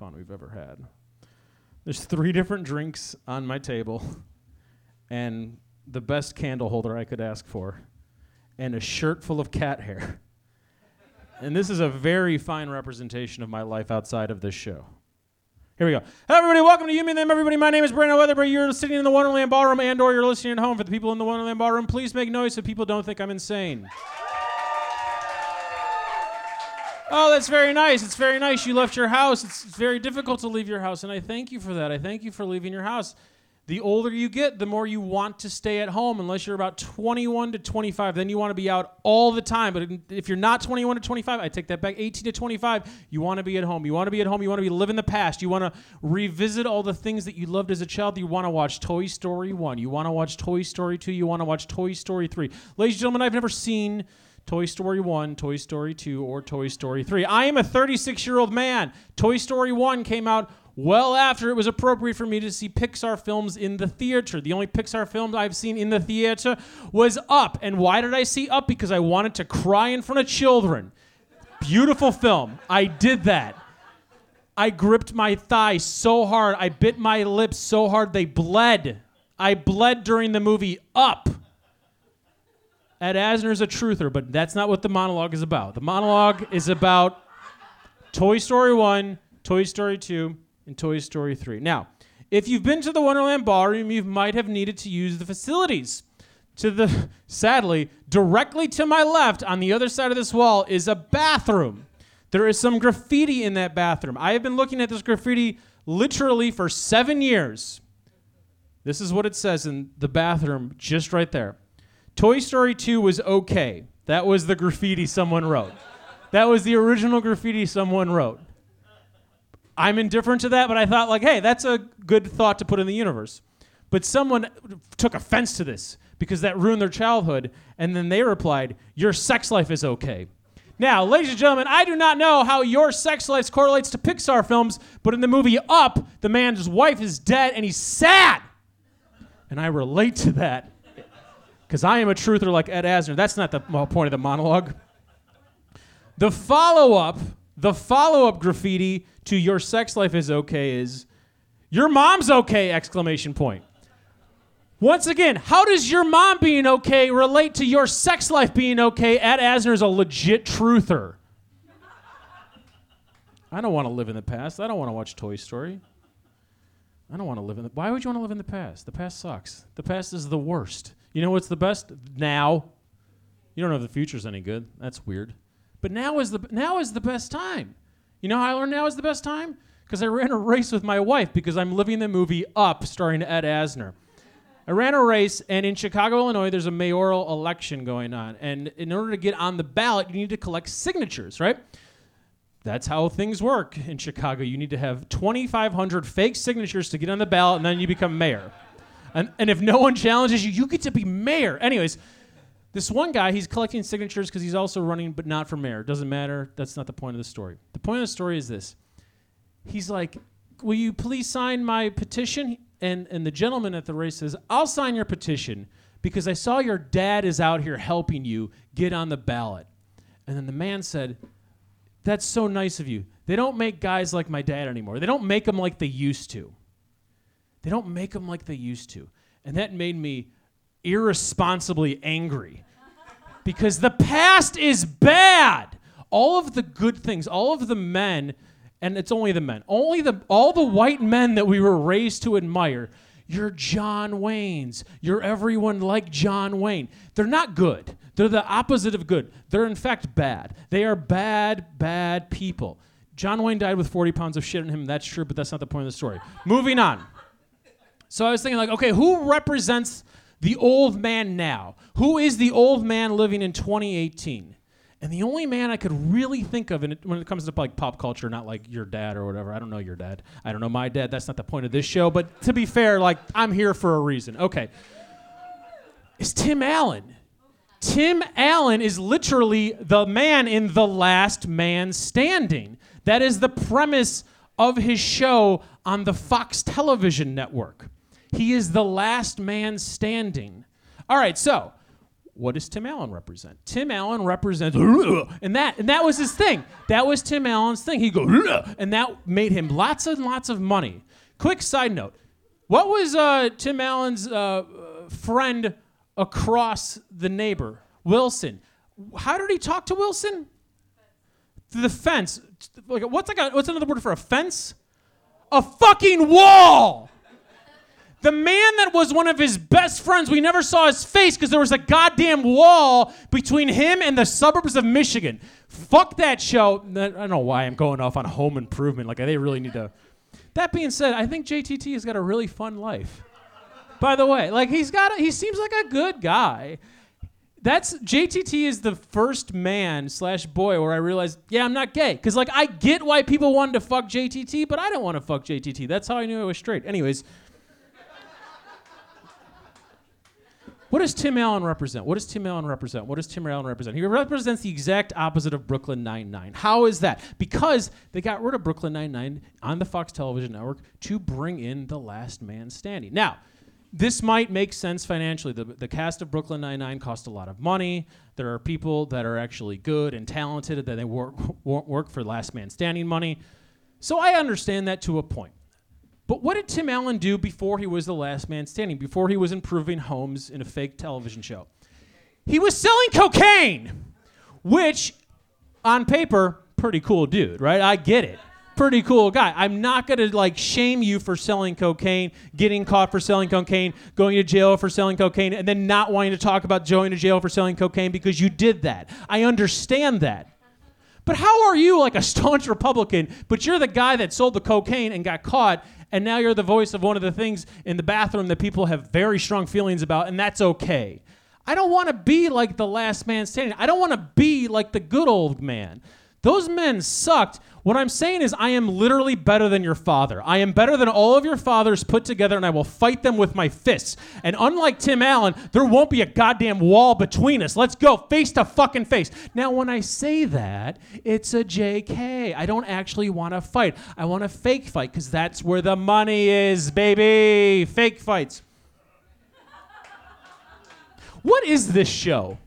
fun we've ever had. There's three different drinks on my table, and the best candle holder I could ask for, and a shirt full of cat hair. and this is a very fine representation of my life outside of this show. Here we go. Hello, everybody. Welcome to You, Me, Them, everybody. My name is Brandon Wetherbee. You're sitting in the Wonderland Ballroom and or you're listening at home. For the people in the Wonderland Ballroom, please make noise so people don't think I'm insane. Oh, that's very nice. It's very nice. You left your house. It's very difficult to leave your house, and I thank you for that. I thank you for leaving your house. The older you get, the more you want to stay at home, unless you're about 21 to 25. Then you want to be out all the time. But if you're not 21 to 25, I take that back. 18 to 25, you want to be at home. You want to be at home. You want to be living the past. You want to revisit all the things that you loved as a child. You want to watch Toy Story 1. You want to watch Toy Story 2. You want to watch Toy Story 3. Ladies and gentlemen, I've never seen Toy Story 1, Toy Story 2, or Toy Story 3. I am a 36 year old man. Toy Story 1 came out well after it was appropriate for me to see Pixar films in the theater. The only Pixar film I've seen in the theater was Up. And why did I see Up? Because I wanted to cry in front of children. Beautiful film. I did that. I gripped my thigh so hard. I bit my lips so hard they bled. I bled during the movie Up. Ed Asner's a truther, but that's not what the monologue is about. The monologue is about Toy Story 1, Toy Story 2, and Toy Story 3. Now, if you've been to the Wonderland Ballroom, you might have needed to use the facilities. To the sadly, directly to my left on the other side of this wall is a bathroom. There is some graffiti in that bathroom. I have been looking at this graffiti literally for 7 years. This is what it says in the bathroom just right there. Toy Story 2 was okay. That was the graffiti someone wrote. That was the original graffiti someone wrote. I'm indifferent to that, but I thought, like, hey, that's a good thought to put in the universe. But someone took offense to this because that ruined their childhood, and then they replied, Your sex life is okay. Now, ladies and gentlemen, I do not know how your sex life correlates to Pixar films, but in the movie Up, the man's wife is dead and he's sad. And I relate to that because I am a truther like Ed Asner. That's not the point of the monologue. The follow up, the follow up graffiti to your sex life is okay is your mom's okay! Exclamation point. Once again, how does your mom being okay relate to your sex life being okay? Ed Asner is a legit truther. I don't want to live in the past. I don't want to watch Toy Story. I don't want to live in the. Why would you want to live in the past? The past sucks. The past is the worst. You know what's the best? Now. You don't know if the future's any good. That's weird. But now is the now is the best time. You know how I learned now is the best time? Because I ran a race with my wife because I'm living the movie Up starring Ed Asner. I ran a race, and in Chicago, Illinois, there's a mayoral election going on. And in order to get on the ballot, you need to collect signatures, right? That's how things work in Chicago. You need to have 2,500 fake signatures to get on the ballot, and then you become mayor. And, and if no one challenges you, you get to be mayor. Anyways, this one guy, he's collecting signatures because he's also running, but not for mayor. Doesn't matter. That's not the point of the story. The point of the story is this. He's like, Will you please sign my petition? And, and the gentleman at the race says, I'll sign your petition because I saw your dad is out here helping you get on the ballot. And then the man said, That's so nice of you. They don't make guys like my dad anymore. They don't make them like they used to. They don't make them like they used to. And that made me irresponsibly angry because the past is bad. All of the good things, all of the men, and it's only the men, only the all the white men that we were raised to admire. You're John Wayne's. You're everyone like John Wayne. They're not good. They're the opposite of good. They're in fact bad. They are bad, bad people. John Wayne died with 40 pounds of shit in him. That's true, but that's not the point of the story. Moving on. So I was thinking, like, okay, who represents the old man now? Who is the old man living in 2018? And the only man I could really think of, it, when it comes to like pop culture, not like your dad or whatever. I don't know your dad. I don't know my dad. That's not the point of this show. But to be fair, like I'm here for a reason. Okay, It's Tim Allen. Tim Allen is literally the man in The Last Man Standing. That is the premise of his show on the Fox television network. He is the last man standing. All right, so what does Tim Allen represent? Tim Allen represents, and that and that was his thing. That was Tim Allen's thing. He go, and that made him lots and lots of money. Quick side note: What was uh, Tim Allen's uh, friend across the neighbor, Wilson? How did he talk to Wilson? Through the fence. Like what's like a, what's another word for a fence? A fucking wall. The man that was one of his best friends, we never saw his face because there was a goddamn wall between him and the suburbs of Michigan. Fuck that show. I don't know why I'm going off on home improvement. Like, they really need to. That being said, I think JTT has got a really fun life. By the way, like, he's got, a, he seems like a good guy. That's JTT is the first man slash boy where I realized, yeah, I'm not gay. Because, like, I get why people wanted to fuck JTT, but I don't want to fuck JTT. That's how I knew I was straight. Anyways. What does Tim Allen represent? What does Tim Allen represent? What does Tim Allen represent? He represents the exact opposite of Brooklyn Nine-Nine. How is that? Because they got rid of Brooklyn Nine-Nine on the Fox television network to bring in The Last Man Standing. Now, this might make sense financially. The, the cast of Brooklyn Nine-Nine cost a lot of money. There are people that are actually good and talented that they won't work for Last Man Standing money. So I understand that to a point. But what did Tim Allen do before he was the last man standing, before he was improving homes in a fake television show? He was selling cocaine, which on paper, pretty cool dude, right? I get it. Pretty cool guy. I'm not to like shame you for selling cocaine, getting caught for selling cocaine, going to jail for selling cocaine, and then not wanting to talk about going to jail for selling cocaine because you did that. I understand that. But how are you like a staunch Republican, but you're the guy that sold the cocaine and got caught, and now you're the voice of one of the things in the bathroom that people have very strong feelings about, and that's okay. I don't want to be like the last man standing. I don't want to be like the good old man. Those men sucked. What I'm saying is, I am literally better than your father. I am better than all of your fathers put together, and I will fight them with my fists. And unlike Tim Allen, there won't be a goddamn wall between us. Let's go face to fucking face. Now, when I say that, it's a JK. I don't actually want to fight. I want a fake fight because that's where the money is, baby. Fake fights. What is this show?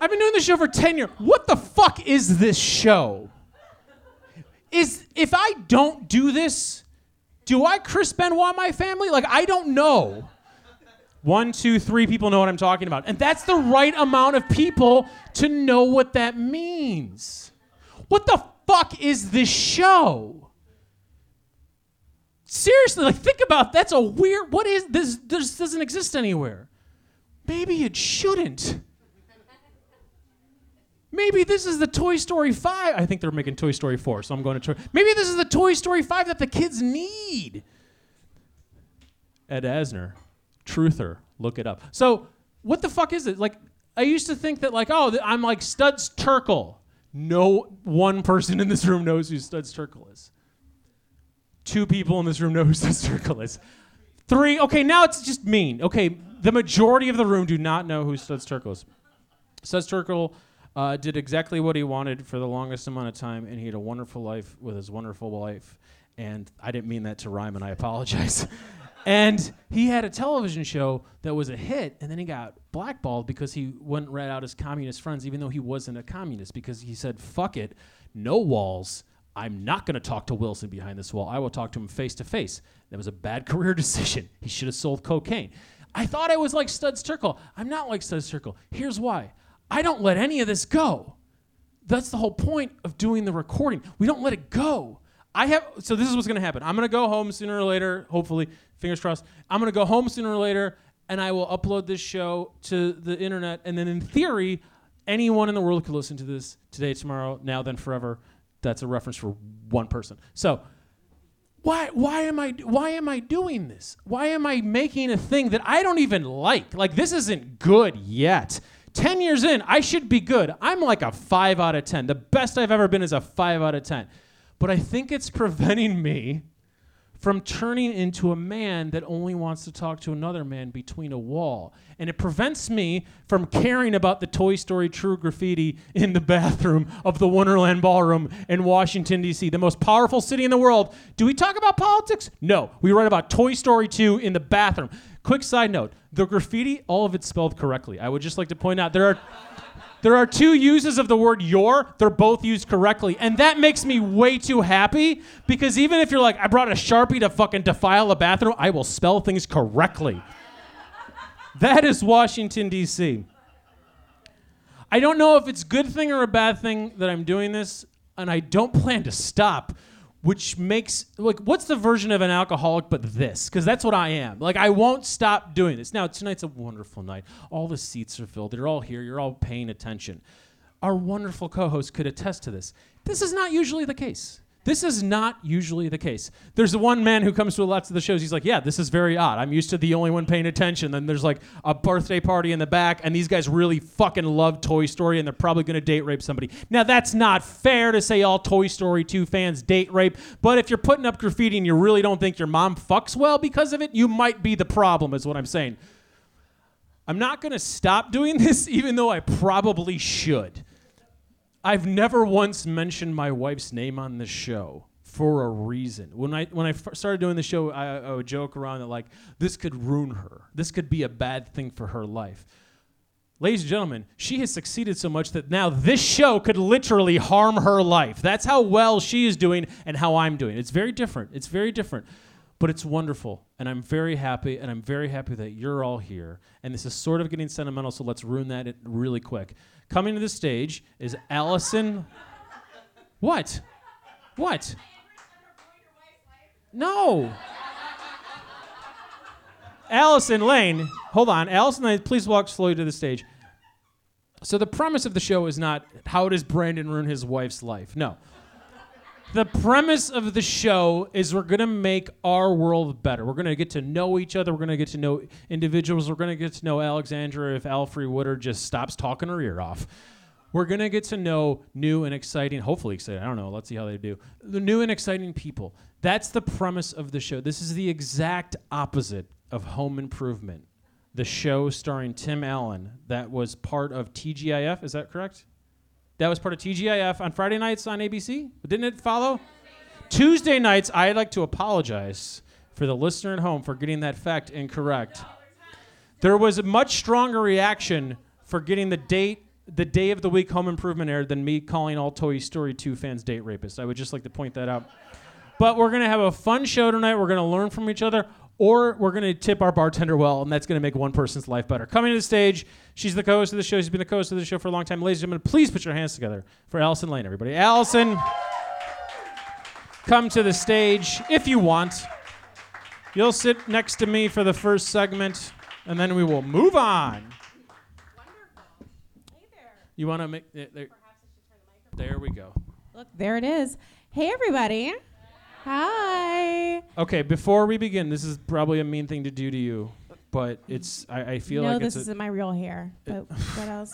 I've been doing this show for 10 years. What the fuck is this show? Is if I don't do this, do I Chris Benoit my family? Like I don't know. One, two, three people know what I'm talking about. And that's the right amount of people to know what that means. What the fuck is this show? Seriously, like think about that's a weird what is this this doesn't exist anywhere. Maybe it shouldn't. Maybe this is the Toy Story 5. I think they're making Toy Story 4, so I'm going to. Toy- Maybe this is the Toy Story 5 that the kids need. Ed Asner, truther, look it up. So, what the fuck is it? Like, I used to think that, like, oh, I'm like Studs Terkel. No one person in this room knows who Studs Terkel is. Two people in this room know who Studs Terkel is. Three, okay, now it's just mean. Okay, the majority of the room do not know who Studs Terkel is. Studs Terkel uh, did exactly what he wanted for the longest amount of time, and he had a wonderful life with his wonderful wife. And I didn't mean that to rhyme, and I apologize. and he had a television show that was a hit, and then he got blackballed because he wouldn't rat out his communist friends, even though he wasn't a communist, because he said, fuck it, no walls. I'm not going to talk to Wilson behind this wall. I will talk to him face to face. That was a bad career decision. He should have sold cocaine. I thought I was like Studs Terkel. I'm not like Studs Terkel. Here's why. I don't let any of this go. That's the whole point of doing the recording. We don't let it go. I have so this is what's going to happen. I'm going to go home sooner or later, hopefully, fingers crossed. I'm going to go home sooner or later and I will upload this show to the internet and then in theory anyone in the world could listen to this today, tomorrow, now then forever. That's a reference for one person. So, why why am I why am I doing this? Why am I making a thing that I don't even like? Like this isn't good yet. 10 years in, I should be good. I'm like a 5 out of 10. The best I've ever been is a 5 out of 10. But I think it's preventing me from turning into a man that only wants to talk to another man between a wall. And it prevents me from caring about the Toy Story True graffiti in the bathroom of the Wonderland Ballroom in Washington, D.C., the most powerful city in the world. Do we talk about politics? No. We write about Toy Story 2 in the bathroom. Quick side note: the graffiti, all of it's spelled correctly. I would just like to point out there are. There are two uses of the word your. They're both used correctly. And that makes me way too happy because even if you're like, I brought a Sharpie to fucking defile a bathroom, I will spell things correctly. that is Washington, D.C. I don't know if it's a good thing or a bad thing that I'm doing this, and I don't plan to stop which makes like what's the version of an alcoholic but this? Because that's what i am. Like i won't stop doing this. Now tonight's a wonderful night. All the seats are filled. They're all here. You're all paying attention. Our wonderful co-host could attest to this. This is not usually the case this is not usually the case. There's one man who comes to lots of the shows. He's like, "Yeah, this is very odd. I'm used to the only one paying attention." Then there's like a birthday party in the back, and these guys really fucking love Toy Story, and they're probably gonna date rape somebody. Now that's not fair to say all Toy Story 2 fans date rape, but if you're putting up graffiti and you really don't think your mom fucks well because of it, you might be the problem. Is what I'm saying. I'm not gonna stop doing this, even though I probably should. I've never once mentioned my wife's name on the show for a reason. When I when I f- started doing the show, I, I would joke around that like this could ruin her. This could be a bad thing for her life. Ladies and gentlemen, she has succeeded so much that now this show could literally harm her life. That's how well she is doing and how I'm doing. It's very different. It's very different. But it's wonderful. And I'm very happy. And I'm very happy that you're all here. And this is sort of getting sentimental, so let's ruin that really quick. Coming to the stage is Allison. What? What? No. Allison Lane, hold on. Allison Lane, please walk slowly to the stage. So the premise of the show is not how does Brandon ruin his wife's life? No. The premise of the show is we're going to make our world better. We're going to get to know each other. We're going to get to know individuals. We're going to get to know Alexandra if Alfre Woodard just stops talking her ear off. We're going to get to know new and exciting, hopefully exciting, I don't know, let's see how they do. The new and exciting people. That's the premise of the show. This is the exact opposite of Home Improvement, the show starring Tim Allen that was part of TGIF. Is that correct? That was part of TGIF on Friday nights on ABC. Didn't it follow? Tuesday nights, I'd like to apologize for the listener at home for getting that fact incorrect. There was a much stronger reaction for getting the date, the day of the week Home Improvement aired than me calling all Toy Story 2 fans date rapists. I would just like to point that out. But we're going to have a fun show tonight. We're going to learn from each other or we're going to tip our bartender well, and that's going to make one person's life better. Coming to the stage, she's the co-host of the show. She's been the co-host of the show for a long time. Ladies and gentlemen, please put your hands together for Allison Lane, everybody. Allison, come to the stage if you want. You'll sit next to me for the first segment, and then we will move on. Wonderful. Hey there. You want to make there, there, Perhaps I should turn the microphone. there we go. Look, there it is. Hey, everybody. Hi. Okay, before we begin, this is probably a mean thing to do to you, but it's I, I feel no, like this isn't my real hair. But what else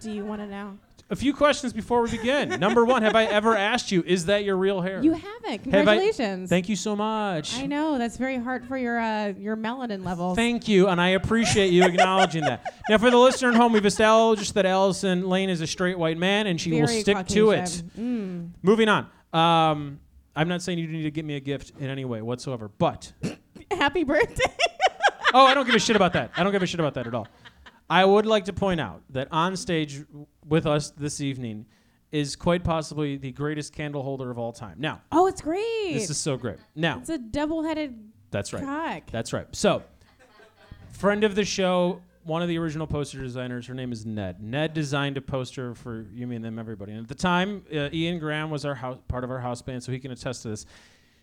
do you want to know? a few questions before we begin. Number one, have I ever asked you, is that your real hair? You haven't. Have I- Congratulations. Thank you so much. I know that's very hard for your uh, your melanin levels. Thank you, and I appreciate you acknowledging that. Now, for the listener at home, we've established that Allison Lane is a straight white man, and she will Very stick to it. Caucasian. Mm. Moving on. Um, I'm not saying you need to get me a gift in any way whatsoever, but Happy birthday. oh, I don't give a shit about that. I don't give a shit about that at all. I would like to point out that on stage with us this evening is quite possibly the greatest candle holder of all time. Now, oh, it's great. this is so great. Now, it's a double-headed that's right. cock. That's right. So, friend of the show, one of the original poster designers, her name is Ned. Ned designed a poster for you, me, and them, everybody. And at the time, uh, Ian Graham was our house, part of our house band, so he can attest to this.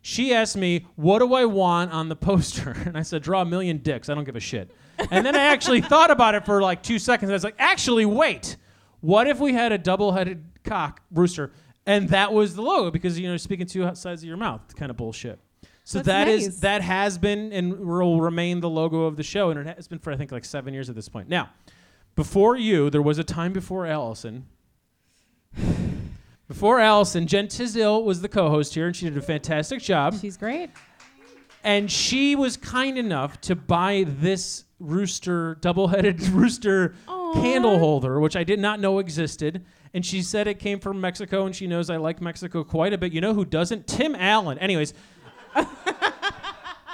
She asked me, "What do I want on the poster?" And I said, "Draw a million dicks. I don't give a shit." and then I actually thought about it for like two seconds. I was like, "Actually, wait. What if we had a double-headed cock rooster?" And that was the logo because you know, speaking two sides of your mouth, kind of bullshit. So That's that is nice. that has been and will remain the logo of the show, and it has been for I think like seven years at this point. Now, before you, there was a time before Allison. Before Allison, Jen Tisdale was the co-host here, and she did a fantastic job. She's great. And she was kind enough to buy this rooster, double-headed rooster candle holder, which I did not know existed. And she said it came from Mexico, and she knows I like Mexico quite a bit. You know who doesn't? Tim Allen. Anyways,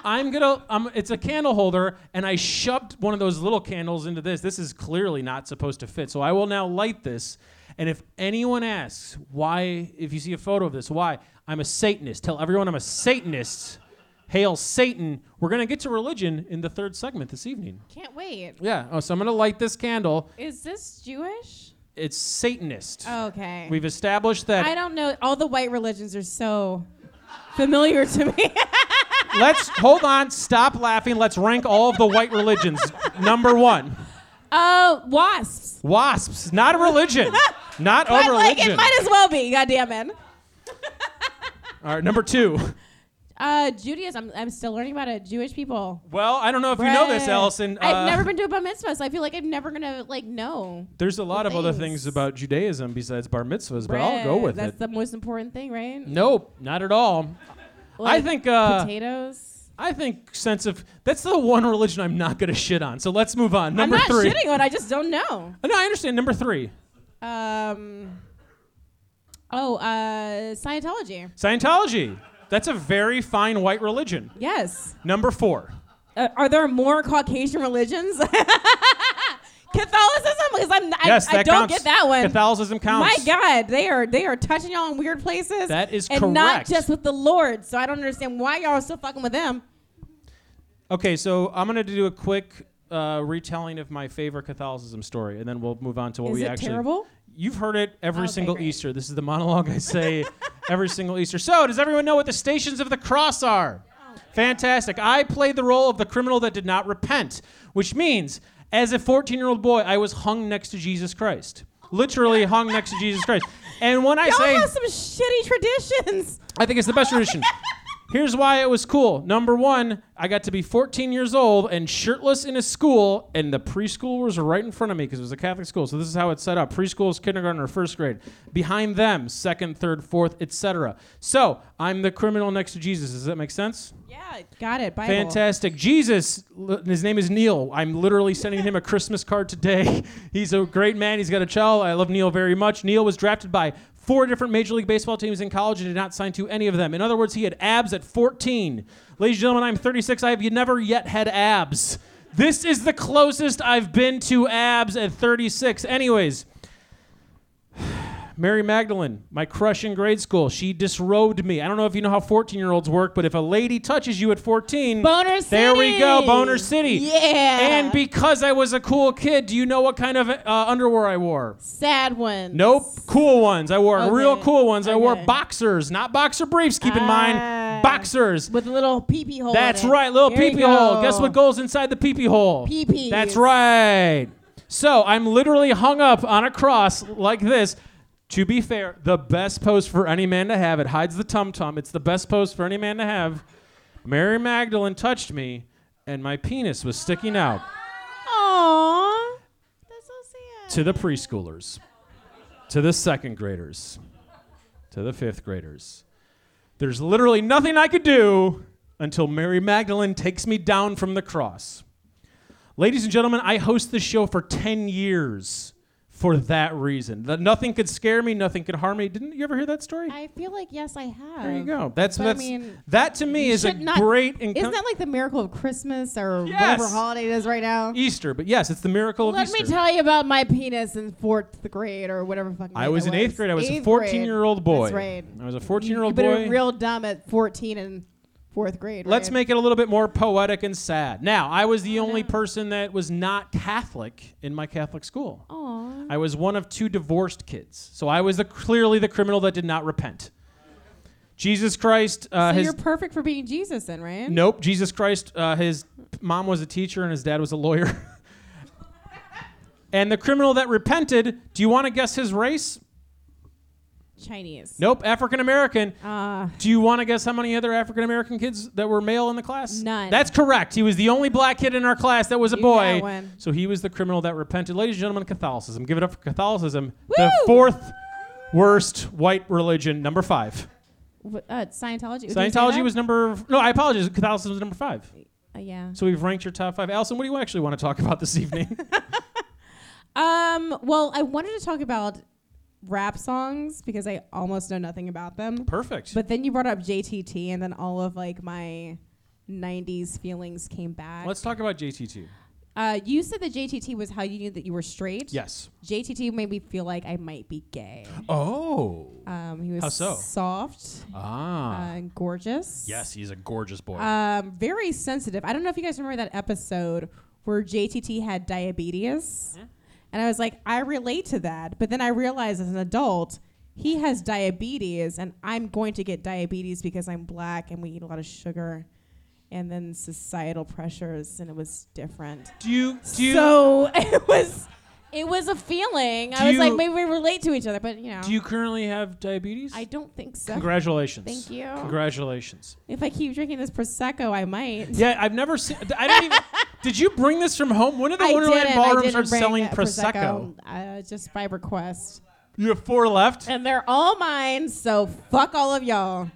I'm gonna. Um, it's a candle holder, and I shoved one of those little candles into this. This is clearly not supposed to fit, so I will now light this. And if anyone asks why, if you see a photo of this, why I'm a Satanist, tell everyone I'm a Satanist. Hail Satan! We're gonna get to religion in the third segment this evening. Can't wait. Yeah. Oh, so I'm gonna light this candle. Is this Jewish? It's Satanist. Okay. We've established that. I don't know. All the white religions are so familiar to me. Let's hold on. Stop laughing. Let's rank all of the white religions. Number one. Uh, wasps. Wasps, not a religion. Not a But like religion. it might as well be. God damn it. All right, number two. Uh, Judaism. I'm, I'm still learning about it. Jewish people. Well, I don't know if you know this, Bread. Allison. I've Uh, never been to a bar mitzvah, so I feel like I'm never gonna like know. There's a lot of other things. about Judaism besides bar mitzvahs, but I'll go Bread, with That's it. the most important thing, right? Nope, not at all. I Like think. Uh, potatoes. I think sense of that's the one religion I'm not gonna shit on. So let's move on. Number I'm not three. shitting on. it, I just don't know. Uh, No, I understand. Number three. Um. Oh, uh, Scientology. Scientology. That's a very fine white religion. Yes. Number four. Uh, are there more Caucasian religions? Catholicism, because I'm I, yes, I that don't counts. get that one. Catholicism counts. My God, they are they are touching y'all in weird places. That is correct. and not just with the Lord. So I don't understand why y'all are still fucking with them. Okay, so I'm gonna do a quick uh, retelling of my favorite Catholicism story, and then we'll move on to what Is we it actually. terrible? You've heard it every Okay, single great. Easter. This is the monologue I say every single Easter. So, does everyone know what the stations of the cross are? Fantastic. I played the role of the criminal that did not repent, which means, as a 14 year old boy, I was hung next to Jesus Christ. Literally hung next to Jesus Christ. And when I Y'all say, have some shitty traditions. I think it's the best tradition. Here's why it was cool. Number one, I got to be 14 years old and shirtless in a school, and the preschoolers were right in front of me because it was a Catholic school. So this is how it's set up: preschool, is kindergarten, or first grade. Behind them, second, third, fourth, etc. So I'm the criminal next to Jesus. Does that make sense? Yeah, got it. Bible. Fantastic. Jesus, his name is Neil. I'm literally sending him a Christmas card today. He's a great man. He's got a child. I love Neil very much. Neil was drafted by four different Major League Baseball teams in college and did not sign to any of them. In other words, he had abs at 14. Ladies and gentlemen, I'm 36. I have never yet had abs. This is the closest I've been to abs at 36. Anyways, Mary Magdalene, my crush in grade school, she disrobed me. I don't know if you know how 14 year olds work, but if a lady touches you at 14, Boner City. there we go, Boner City. Yeah. And because I was a cool kid, do you know what kind of uh, underwear I wore? sad ones. Nope, cool ones. I wore Okay. real cool ones. I wore boxers, not boxer briefs. Keep in Ah. mind, boxers. With a little pee pee hole. That's right, little pee pee hole. Guess what goes inside the pee pee hole? Pee-pees. That's right. So I'm literally hung up on a cross like this. To be fair, the best pose for any man to have. It hides the tum tum. It's the best pose for any man to have. Mary Magdalene touched me, and my penis was sticking out Aww. That's so sad. to the preschoolers, to the second graders, to the fifth graders. There's literally nothing I could do until Mary Magdalene takes me down from the cross. Ladies and gentlemen, I host this show for 10 years for that reason. That nothing could scare me, nothing could harm me. Didn't you ever hear that story? I feel like yes, I have. there you go. That's But I that's mean, that to me is a not- great and Isn't that like the miracle of Christmas or Yes. whatever holiday it is right now? Easter, but yes, it's the miracle of Let me tell you about my penis in fourth grade or whatever fucking. I was in eighth grade. I was a fourteen-year-old boy. That's right. I was a 14 year You've old been boy. real dumb at 14 and fourth grade. Let's right? make it a little bit more poetic and sad. Now, I was the only no. person that was not Catholic in my Catholic school. Aw. I was one of two divorced kids. So I was the, clearly the criminal that did not repent. Jesus Christ, uh, so you're perfect for being Jesus, then, right? nope. Jesus Christ, uh, his mom was a teacher and his dad was a lawyer. and the criminal that repented, do you want to guess his race? Chinese. Nope, African American. Uh, Do you want to guess how many other African American kids that were male in the class? None. That's correct. He was the only black kid in our class that was a You boy. one. So he was the criminal that repented. Ladies and gentlemen, Catholicism. Give it up for Catholicism. The Woo! fourth worst white religion, number five. wh- uh, Scientology. Did you say Scientology that? was number. No, I apologize. Catholicism was number five. Uh, yeah. So we've ranked your top five. Allison, what do you actually want to talk about this evening? Um. Well, I wanted to talk about rap songs because I almost know nothing about them. Perfect. But then you brought up JTT, and then all of like my '90s feelings came back. Let's talk about JTT. Uh, you said that JTT was how you knew that you were straight. Yes. JTT made me feel like I might be gay. Oh. Um, he was How so? soft Ah. and gorgeous. yes, he's a gorgeous boy. Um, very sensitive. I don't know if you guys remember that episode where JTT had diabetes. Mm-hmm. And I was like, I relate to that. But then I realized as an adult, he has diabetes, and I'm going to get diabetes because I'm black and we eat a lot of sugar. And then societal pressures, and it was different. do you do you so it was, it was a feeling. I was like, maybe we relate to each other, but you know, do you currently have diabetes? I don't think so. Congratulations. Thank you. Congratulations. If I keep drinking this prosecco, I might. Yeah, I've never seen. I didn't even. did you bring this from home? When did the I Wonderland didn't, I Ballroom didn't start bring selling prosecco? uh, just by request. You have four left. And they're all mine, so fuck all of y'all.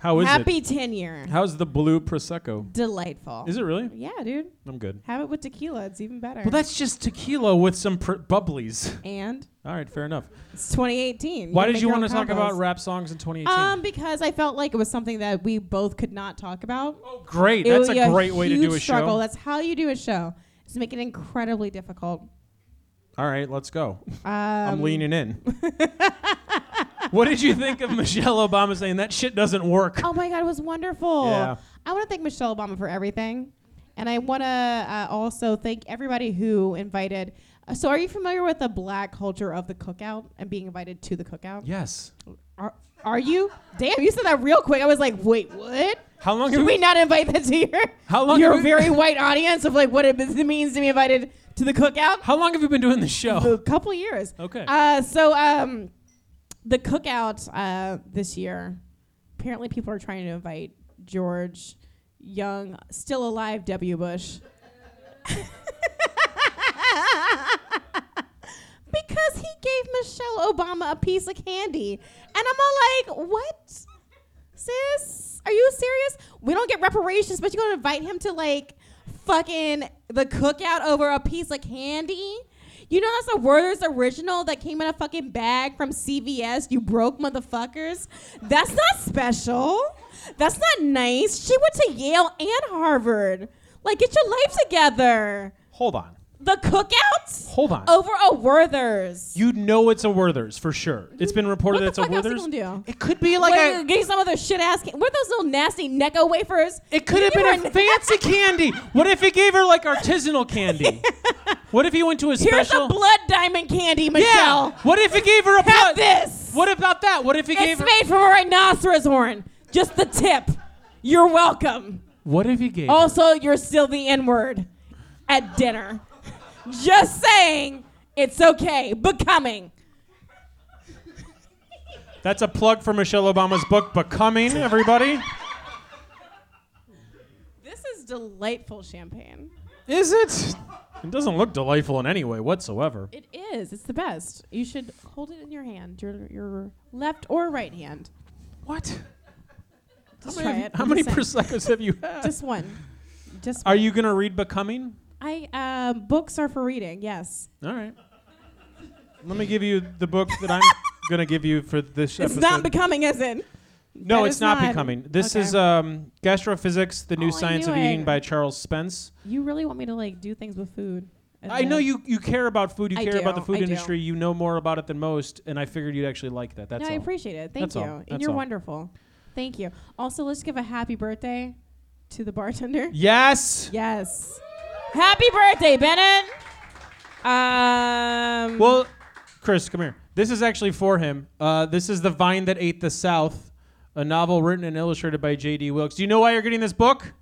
How is Happy it? tenure. How's the blue prosecco? Delightful. Is it really? Yeah, dude. I'm good. Have it with tequila. It's even better. Well, that's just tequila with some pr- bubblies. and All right, fair enough. it's 2018. Why did you want to talk about rap songs in 2018? Um, because I felt like it was something that we both could not talk about. oh, great. It That's a great way to do a struggle. show. That's how you do a show. Just make it incredibly difficult. All right, let's go. Um, I'm leaning in. what did you think of Michelle Obama saying that shit doesn't work? Oh my God, it was wonderful. Yeah. I want to thank Michelle Obama for everything. And I want to uh, also thank everybody who invited. Uh, so, are you familiar with the black culture of the cookout and being invited to the cookout? Yes. Are, are you? Damn, you said that real quick. I was like, wait, what? How long Should have we we? not invite that to your, How long your very white audience of like what it means to be invited to the cookout? How long have you been doing this show? A couple years. Okay. Uh, so um, the cookout uh, this year, apparently people are trying to invite George, young, still alive W. Bush. because he gave Michelle Obama a piece of candy. And I'm all like, what? Sis, are you serious? We don't get reparations, but you're gonna invite him to like fucking the cookout over a piece of candy? You know that's a Werther's original that came in a fucking bag from CVS. You broke motherfuckers. That's not special. That's not nice. She went to Yale and Harvard. Like, get your life together. Hold on. The cookouts Hold on. over a Werther's. You know it's a Werther's for sure. It's been reported what that the it's a fuck else you Werther's. gonna do? It could be like Like, a. getting some other shit ass. Can- what are those little nasty Necco wafers? It could have You been were- a fancy candy. What if he gave her like artisanal candy? What if he went to a Here's special? a blood diamond candy, Michelle. yeah. What if he gave her a Have blood? this. What about that? What if he gave It's her? made from a rhinoceros horn. Just the tip. You're welcome. What if he gave? her- Also, you're still the N word at dinner. Just saying, it's okay. Becoming. That's a plug for Michelle Obama's book, Becoming. Everybody. This is delightful champagne. Is it? It doesn't look delightful in any way whatsoever. It is. It's the best. You should hold it in your hand, your your left or right hand. What? Just how try many, it. How many proseccos have you had? Just one. Just Are you gonna read Becoming? I um, books are for reading. Yes. All right. Let me give you the book that I'm gonna give you for this It's episode. not becoming, is it? no, that it's not, not- becoming. This okay. is um, Gastrophysics: The New Oh, Science of Eating by Charles Spence. You really want me to like do things with food? I know you you care about food. You I care about the food I do. industry. You know more about it than most, and I figured you'd actually like that. That's no, I appreciate it. Thank That's you. all. And you're all. wonderful. Thank you. Also, let's give a happy birthday to the bartender. yes. Yes. Happy birthday, Bennett. Um. Well, Chris, come here. This is actually for him. Uh, this is The Vine That Ate the South, a novel written and illustrated by J.D. Wilkes. Do you know why you're getting this book?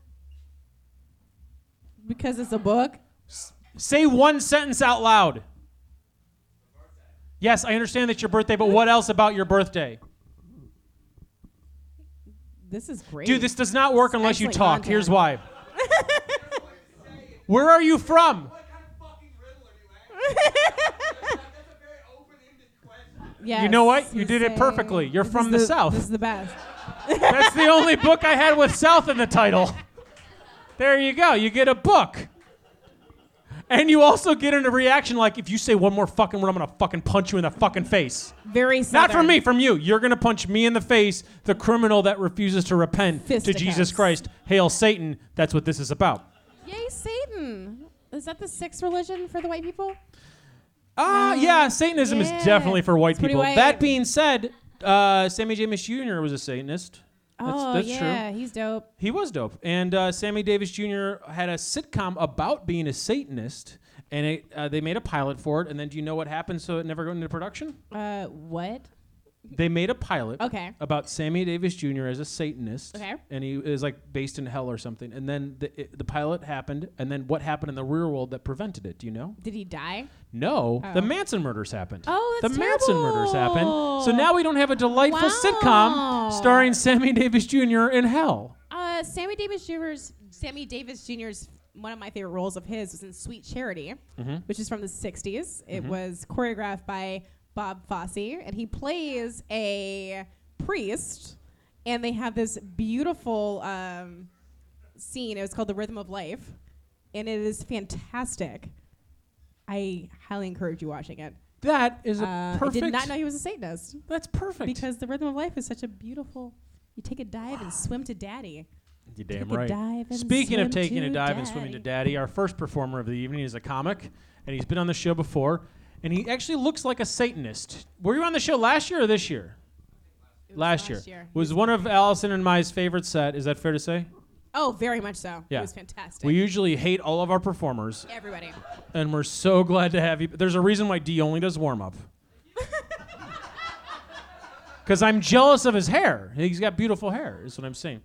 because it's a book. Say one sentence out loud. Yes, I understand that's your birthday, but what else about your birthday? This is great. Dude, this does not work unless you talk. content. Here's why. Where are you from? What kind of fucking riddle are you asking? That's a very open-ended question. Yes, You know what? You did it perfectly. You're this from is the South. This is the best. That's the only book I had with South in the title. There you go. You get a book. And you also get in a reaction like if you say one more fucking word, I'm gonna fucking punch you in the fucking face. Very southern. Not from me, from you. You're gonna punch me in the face, the criminal that refuses to repent to Jesus Christ. Hail Satan. That's what this is about. Yay, Satan. Is that the sixth religion for the white people? Ah, yeah, Satanism is definitely for white people. white. That being said, uh, Sammy Davis Jr. was a Satanist. That's, oh, that's yeah, true. he's dope. He was dope. And uh, Sammy Davis Jr. had a sitcom about being a Satanist, and it, uh, they made a pilot for it. And then do you know what happened so it never went into production? Uh, what? They made a pilot Okay. about Sammy Davis Jr. as a Satanist. Okay. And he is like based in hell or something. And then the, it, the pilot happened, and then what happened in the real world that prevented it? Do you know? Did he die? No, Oh. the Manson murders happened. Oh, that's the Manson murders happened. So now we don't have a delightful Wow. sitcom starring Sammy Davis Jr. in hell. Uh, Sammy Davis Jr.'s Sammy Davis Jr.'s one of my favorite roles of his was in Sweet Charity, Mm-hmm. which is from the '60s. It was choreographed by Bob Fosse, and he plays a priest. And they have this beautiful um, scene. It was called "The Rhythm of Life," and it is fantastic. I highly encourage you watching it. That is a Uh, I did not know he was a Satanist That's perfect. because the rhythm of life is such a beautiful. You take a dive and swim to daddy. You're damn Take a right. dive and Speaking of taking a dive and swimming to daddy, our first performer of the evening is a comic, and he's been on the show before, and he actually looks like a Satanist. Were you on the show last year or this year? Last, last year. year. Was one of Allison and my favorite set. Is that fair to say? Oh, very much so. Yeah. It was fantastic. We usually hate all of our performers, Everybody. and we're so glad to have you. There's a reason why D only does warm up. Because I'm jealous of his hair. He's got beautiful hair, is what I'm saying.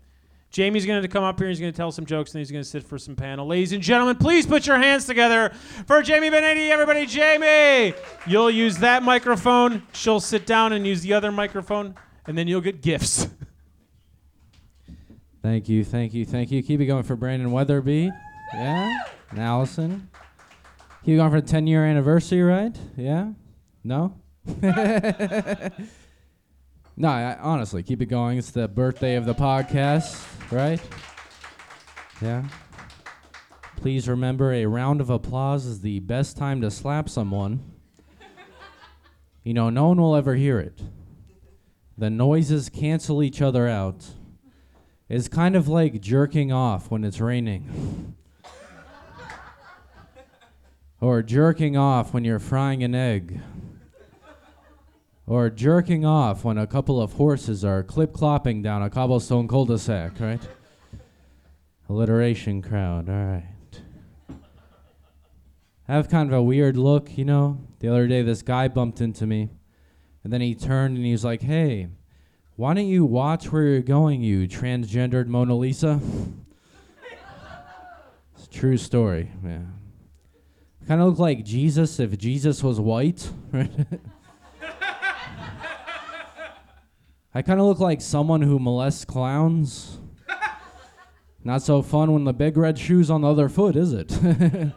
Jamie's going to come up here. And he's going to tell some jokes, and he's going to sit for some panel. Ladies and gentlemen, please put your hands together for Jamie Benetti. Everybody, Jamie! You'll use that microphone. She'll sit down and use the other microphone, and then you'll get gifts. Thank you, thank you, thank you. Keep it going for Brandon Wetherbee. Yeah? And Allison. Keep it going for the 10 year anniversary, right? Yeah? No? no, I, honestly, keep it going. It's the birthday of the podcast, right? Yeah? Please remember a round of applause is the best time to slap someone. You know, no one will ever hear it. The noises cancel each other out. It's kind of like jerking off when it's raining. or jerking off when you're frying an egg. Or jerking off when a couple of horses are clip clopping down a cobblestone cul de sac, right? Alliteration crowd, alright. I have kind of a weird look, you know? The other day, this guy bumped into me, and then he turned and he was like, hey, why don't you watch where you're going, you transgendered Mona Lisa? it's a true story, yeah. Kind of look like Jesus if Jesus was white, right? I kind of look like someone who molests clowns. Not so fun when the big red shoe's on the other foot, is it?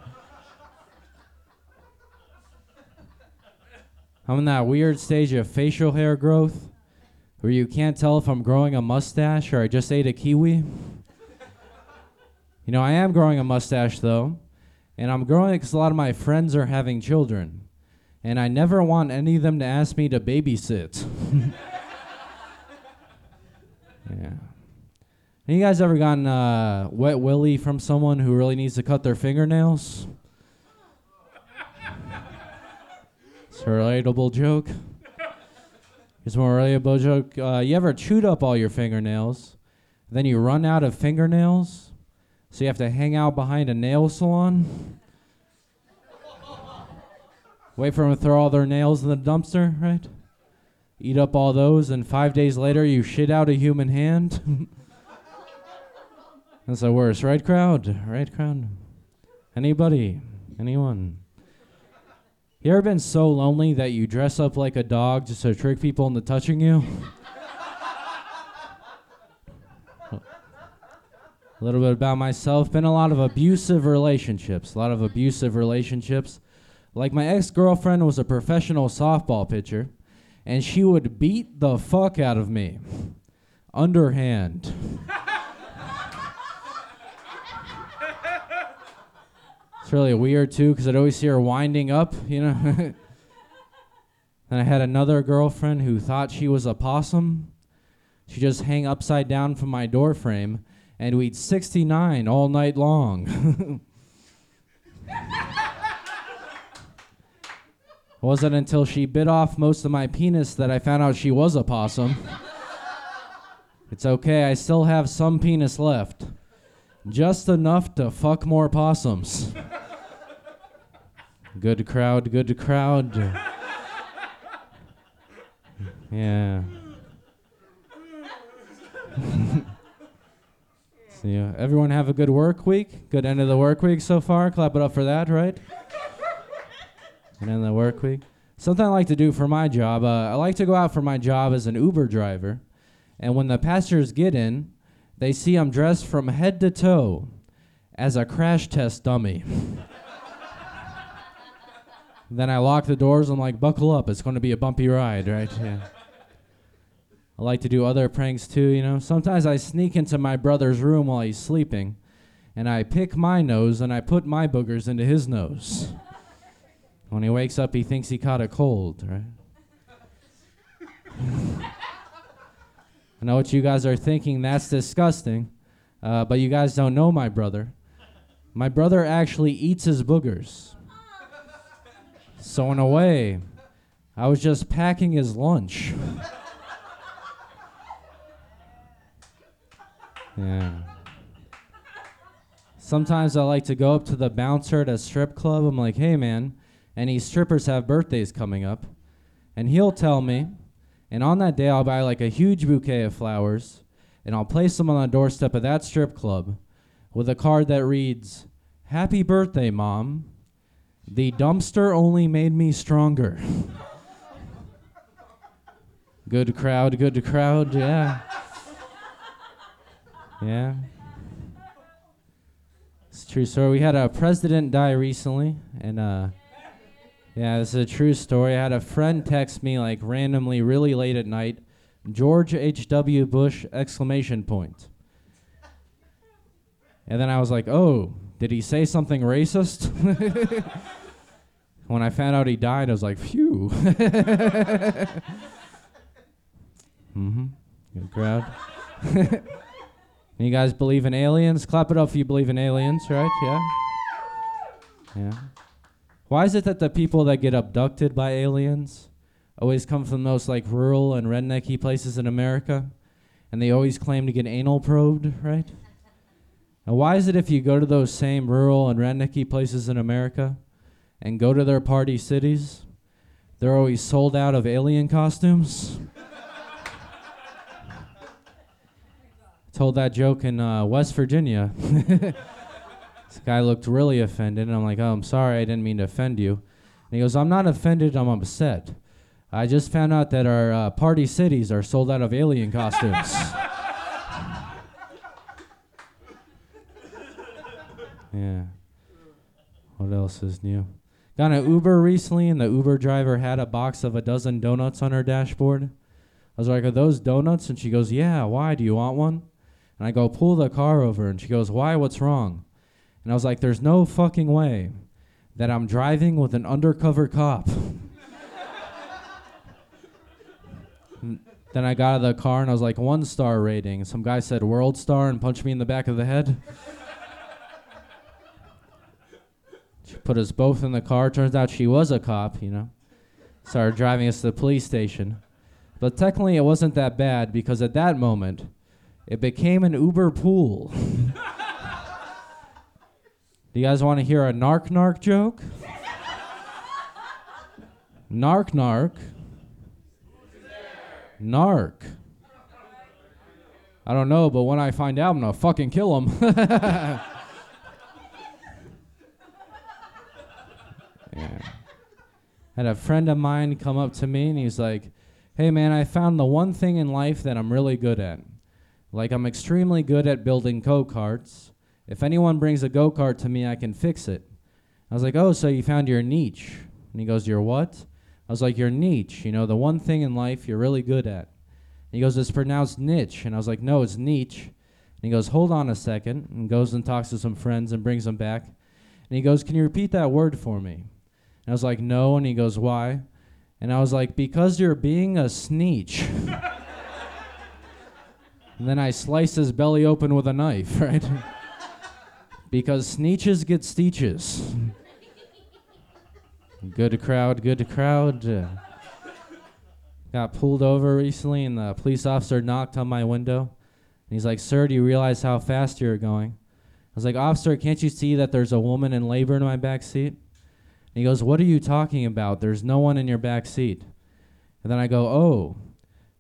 I'm in that weird stage of facial hair growth where you can't tell if I'm growing a mustache or I just ate a kiwi. You know, I am growing a mustache though, and I'm growing it because a lot of my friends are having children, and I never want any of them to ask me to babysit. yeah. Have you guys ever gotten uh, wet willy from someone who really needs to cut their fingernails? It's a relatable joke. It's more relatable joke. Uh, you ever chewed up all your fingernails, then you run out of fingernails, so you have to hang out behind a nail salon? Wait for them to throw all their nails in the dumpster, right? Eat up all those, and five days later you shit out a human hand? That's the worst, right, crowd? Right, crowd? Anybody? Anyone? You ever been so lonely that you dress up like a dog just to trick people into touching you? a little bit about myself. Been a lot of abusive relationships. A lot of abusive relationships. Like my ex girlfriend was a professional softball pitcher, and she would beat the fuck out of me. Underhand. It's really weird too, because I'd always see her winding up, you know. and I had another girlfriend who thought she was a possum. She'd just hang upside down from my door frame, and we'd 69 all night long. Wasn't until she bit off most of my penis that I found out she was a possum. it's okay, I still have some penis left. Just enough to fuck more possums. good crowd, good crowd. yeah. so, yeah. Everyone have a good work week? Good end of the work week so far? Clap it up for that, right? And then the work week. Something I like to do for my job, uh, I like to go out for my job as an Uber driver. And when the passengers get in, they see I'm dressed from head to toe as a crash test dummy. then I lock the doors. And I'm like, buckle up. It's going to be a bumpy ride, right? Yeah. I like to do other pranks too, you know. Sometimes I sneak into my brother's room while he's sleeping, and I pick my nose and I put my boogers into his nose. When he wakes up, he thinks he caught a cold, right? I know what you guys are thinking. That's disgusting. Uh, but you guys don't know my brother. My brother actually eats his boogers. So, in a way, I was just packing his lunch. yeah. Sometimes I like to go up to the bouncer at a strip club. I'm like, hey, man, any strippers have birthdays coming up? And he'll tell me, and on that day, I'll buy like a huge bouquet of flowers, and I'll place them on the doorstep of that strip club with a card that reads, Happy birthday, Mom. The dumpster only made me stronger. good crowd, good crowd, yeah. Yeah. It's true story. We had a president die recently, and uh, yeah, this is a true story. I had a friend text me like randomly, really late at night, George H.W. Bush exclamation point. And then I was like, oh, did he say something racist? when I found out he died, I was like, phew. mm-hmm. Good crowd. you guys believe in aliens? Clap it up if you believe in aliens, right? Yeah. Yeah. Why is it that the people that get abducted by aliens always come from the most like rural and rednecky places in America? And they always claim to get anal probed, right? And why is it if you go to those same rural and rednecky places in America and go to their party cities, they're always sold out of alien costumes? Told that joke in uh, West Virginia. this guy looked really offended, and I'm like, "Oh, I'm sorry, I didn't mean to offend you." And he goes, "I'm not offended. I'm upset. I just found out that our uh, party cities are sold out of alien costumes." Yeah. What else is new? Got an Uber recently, and the Uber driver had a box of a dozen donuts on her dashboard. I was like, Are those donuts? And she goes, Yeah, why? Do you want one? And I go, Pull the car over. And she goes, Why? What's wrong? And I was like, There's no fucking way that I'm driving with an undercover cop. Then I got out of the car and I was like, One star rating. Some guy said, World star, and punched me in the back of the head. She put us both in the car. Turns out she was a cop, you know. Started driving us to the police station. But technically, it wasn't that bad because at that moment, it became an Uber pool. Do you guys want to hear a narc narc joke? narc narc. Narc. I don't know, but when I find out, I'm gonna fucking kill him. Yeah. Had a friend of mine come up to me and he's like, Hey man, I found the one thing in life that I'm really good at. Like, I'm extremely good at building go karts. If anyone brings a go kart to me, I can fix it. I was like, Oh, so you found your niche? And he goes, Your what? I was like, Your niche, you know, the one thing in life you're really good at. And he goes, It's pronounced niche. And I was like, No, it's niche. And he goes, Hold on a second. And goes and talks to some friends and brings them back. And he goes, Can you repeat that word for me? And I was like, No. And he goes, Why? And I was like, Because you're being a sneech. and then I sliced his belly open with a knife, right? Because sneeches get steeches. good crowd, good crowd. Uh, got pulled over recently, and the police officer knocked on my window. And he's like, Sir, do you realize how fast you're going? I was like, Officer, can't you see that there's a woman in labor in my back seat? And he goes, What are you talking about? There's no one in your back seat. And then I go, Oh,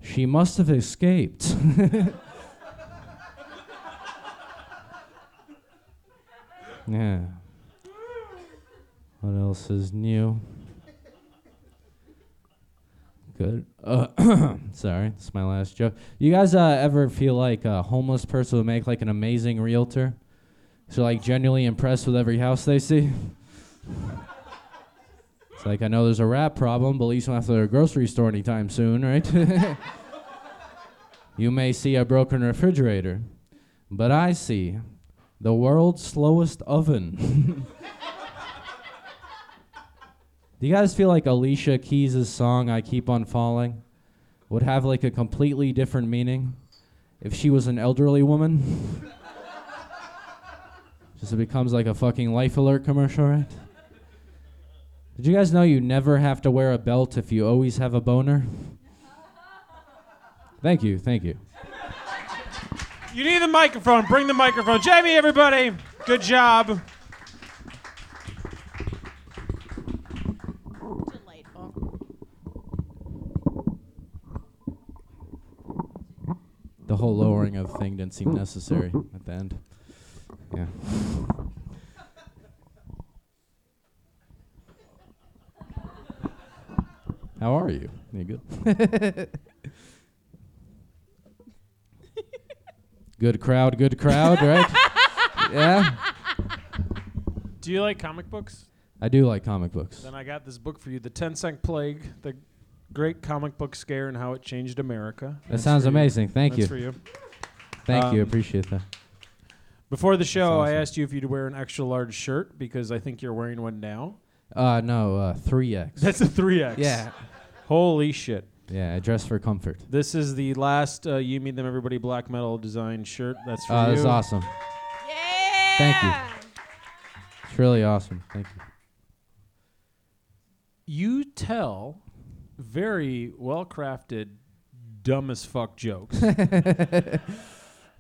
she must have escaped. yeah. What else is new? Good. Uh, sorry, it's my last joke. You guys uh, ever feel like a homeless person would make like an amazing realtor? So like genuinely impressed with every house they see. it's like I know there's a rat problem, but at least don't have to go to a grocery store anytime soon, right? you may see a broken refrigerator, but I see the world's slowest oven. Do you guys feel like Alicia Keys' song "I Keep on Falling" would have like a completely different meaning if she was an elderly woman? Just it becomes like a fucking life alert commercial, right? Did you guys know you never have to wear a belt if you always have a boner? Thank you, thank you. You need the microphone. Bring the microphone. Jamie, everybody. Good job. The whole lowering of thing didn't seem necessary at the end. Yeah. How are you? You good? good crowd, good crowd, right? yeah. Do you like comic books? I do like comic books. Then I got this book for you, The Ten Cent Plague, the great comic book scare and how it changed America. That That's sounds for you. amazing. Thank That's you. for you. Thank you. Um, Appreciate that. Before the show, I asked you if you'd wear an extra large shirt because I think you're wearing one now. Uh no, uh 3X. That's a 3X. yeah. Holy shit. Yeah, I dress for comfort. This is the last uh, You Me Them Everybody black metal design shirt. That's for Oh, you. that's awesome. Yeah. Thank you. It's really awesome. Thank you. You tell very well crafted, dumb as fuck jokes. but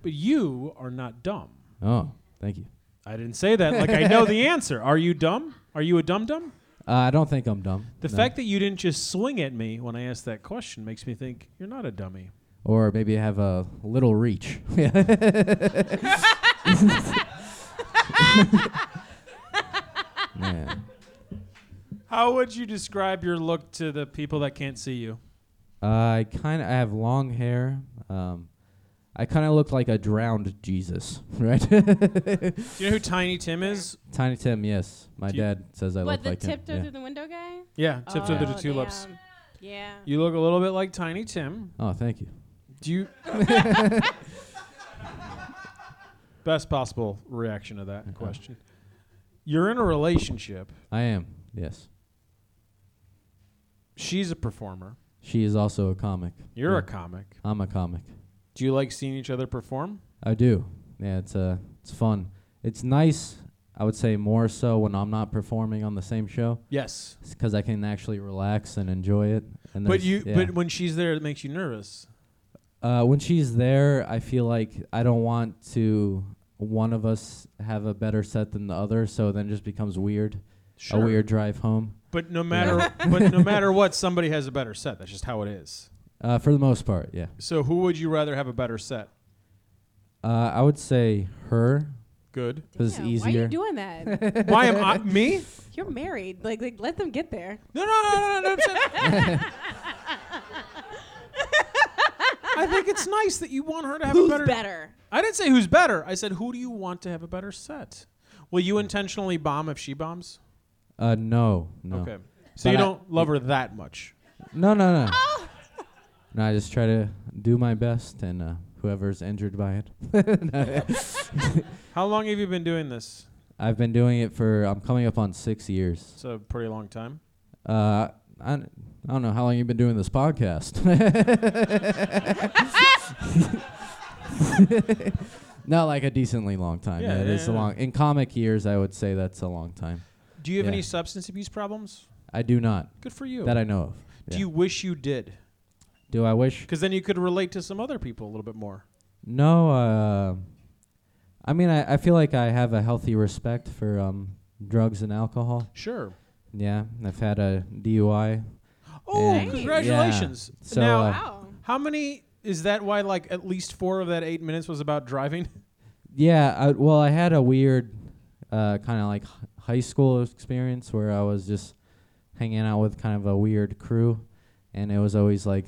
you are not dumb. Oh, thank you. I didn't say that. Like I know the answer. Are you dumb? Are you a dum dum? Uh, I don't think I'm dumb. The no. fact that you didn't just swing at me when I asked that question makes me think you're not a dummy. or maybe I have a little reach. Man. How would you describe your look to the people that can't see you? I kind of I have long hair. Um, I kind of look like a drowned Jesus, right? Do you know who Tiny Tim is? Tiny Tim, yes. My Do you- dad says I What look the like him. tiptoe yeah. through the window guy? Yeah, tips under the Oh, tulips. damn. Yeah. You look a little bit like Tiny Tim. Oh, thank you. Do you? Best possible reaction to that Uh-huh. question. You're in a relationship. I am. Yes. She's a performer. She is also a comic. You're Yeah. a comic. I'm a comic. Do you like seeing each other perform? I do. Yeah, it's uh, it's fun. It's nice. I would say more so when I'm not performing on the same show, Yes. because I can actually relax and enjoy it. And But you yeah. but when she's there it makes you nervous. uh, when she's there, I feel like I don't want to one of us have a better set than the other, so then it just becomes weird. Sure. A weird drive home. But no matter but no matter what somebody has a better set. That's just how it is. Uh, for the most part, yeah. So who would you rather have a better set? Uh, I would say her Good. 'cause it's Damn, Why are easier. you doing that? Why am I me? You're married. Like, like, let them get there. No, no, no, no, no. I'm saying- I think it's nice that you want her to have Who's a better. better? I didn't say who's better. I said who do you want to have a better set? Will you intentionally bomb if she bombs? uh, no, no, Okay. So But you I- don't love her that much. no, no, no. No, I just try to do my best, and uh, whoever's injured by it. How long have you been doing this? I've been doing it for. I'm coming up on six years. It's a pretty long time. Uh, I, I don't know how long you've been doing this podcast. Not like a decently long time. Yeah, Yeah, it yeah, is a long. In comic years, I would say that's a long time. Do you have Yeah. any substance abuse problems? I do not. Good for you. That I know of. Do you wish you did? Do I wish? Because then you could relate to some other people a little bit more. No. Uh, I mean, I, I feel like I have a healthy respect for um, drugs and alcohol. Sure. Yeah, I've had a DUI. Oh, And- congratulations! Yeah. So, now, uh, Wow. how many? Is that why like at least four of that eight minutes was about driving? Yeah, I, well, I had a weird uh, kind of like high school experience where I was just hanging out with kind of a weird crew, and it was always like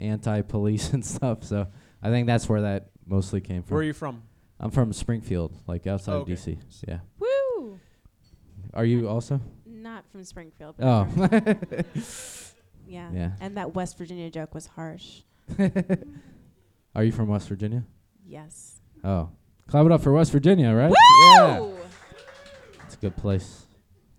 anti-police and stuff. So I think that's where that mostly came from. Where are you from? I'm from Springfield, like outside Oh, okay. of DC. Yeah. Woo! Are you also? Not from Springfield. but Oh. yeah. Yeah. And that West Virginia joke was harsh. Are you from West Virginia? Yes. Oh. Clap it up for West Virginia, right? Yeah. Woo! It's a good place.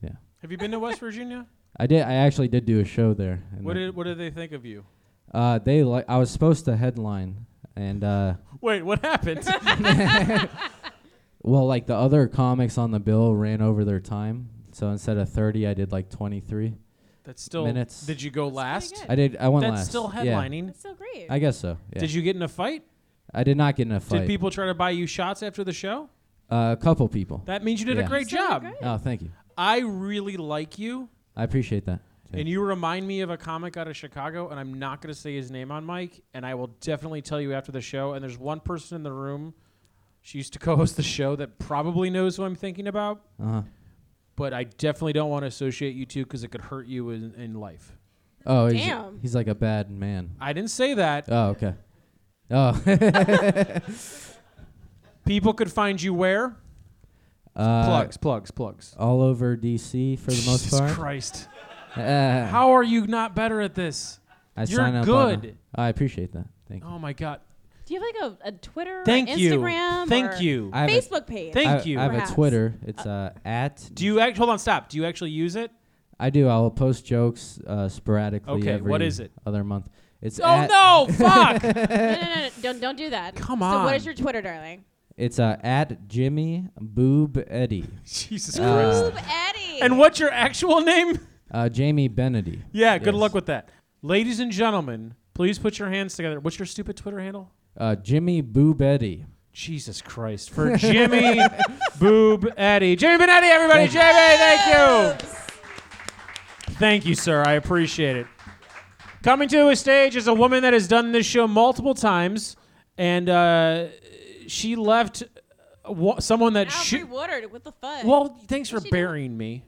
Yeah. Have you been to West Virginia? I did. I actually did do a show there. What did What did they think of you? Uh, they like. I was supposed to headline, and uh, Wait, what happened? well, like the other comics on the bill ran over their time. So instead of thirty, I did like twenty three. That's still. Minutes. Did you go That's last? good. I did. I won That's last. still Yeah. headlining. That's so great. I guess so. Yeah. Did you get in a fight? I did not get in a fight. Did people try to buy you shots after the show? uh, a couple people. That means you did a Yeah. great So job. great. Oh, thank you. I really like you, I appreciate that. Yeah. and you remind me of a comic out of Chicago, and I'm not going to say his name on mic, and I will definitely tell you after the show. And there's one person in the room, she used to co-host the show, that probably knows who I'm thinking about, Uh huh. but I definitely don't want to associate you two because it could hurt you in, in life. Oh, he's, Damn. he's like a bad man. I didn't say that. Oh, okay. Oh. People could find you where? uh, plugs, plugs, plugs. All over DC for the most Jesus part. Christ. Uh, How are you not better at this? I You're sign up on a- good. I appreciate that. Thank you. Oh my God. Do you have like a, a Twitter Thank or you. Instagram Thank or you. I have a- Facebook page? Thank I, you. I have Perhaps. a Twitter. It's uh, at. Do you act? Hold on, stop. Do you actually use it? I do. I'll post jokes uh, sporadically. Okay, every what is it? Other month. It's Oh at, no! Fuck! no, no, no, no, don't don't do that. Come on. So on. what is your Twitter, darling? It's uh, at Jimmy Boob Eddie. Jesus Uh, Christ. Ooh, Eddie. And what's your actual name? Uh, Jamie Benedy. Yeah, good Yes. luck with that. Ladies and gentlemen, please put your hands together. What's your stupid Twitter handle? Uh, Jimmy Boob Eddie. Jesus Christ. For Jimmy Boob Eddie. Jimmy Benetti, everybody. Thank Jimmy, thank you. Thank you, sir. I appreciate it. Coming to a stage is a woman that has done this show multiple times, and uh, she left uh, wa- someone that Alfred should. Woodard, what the fuck? Well, thanks for What's she doing? burying me.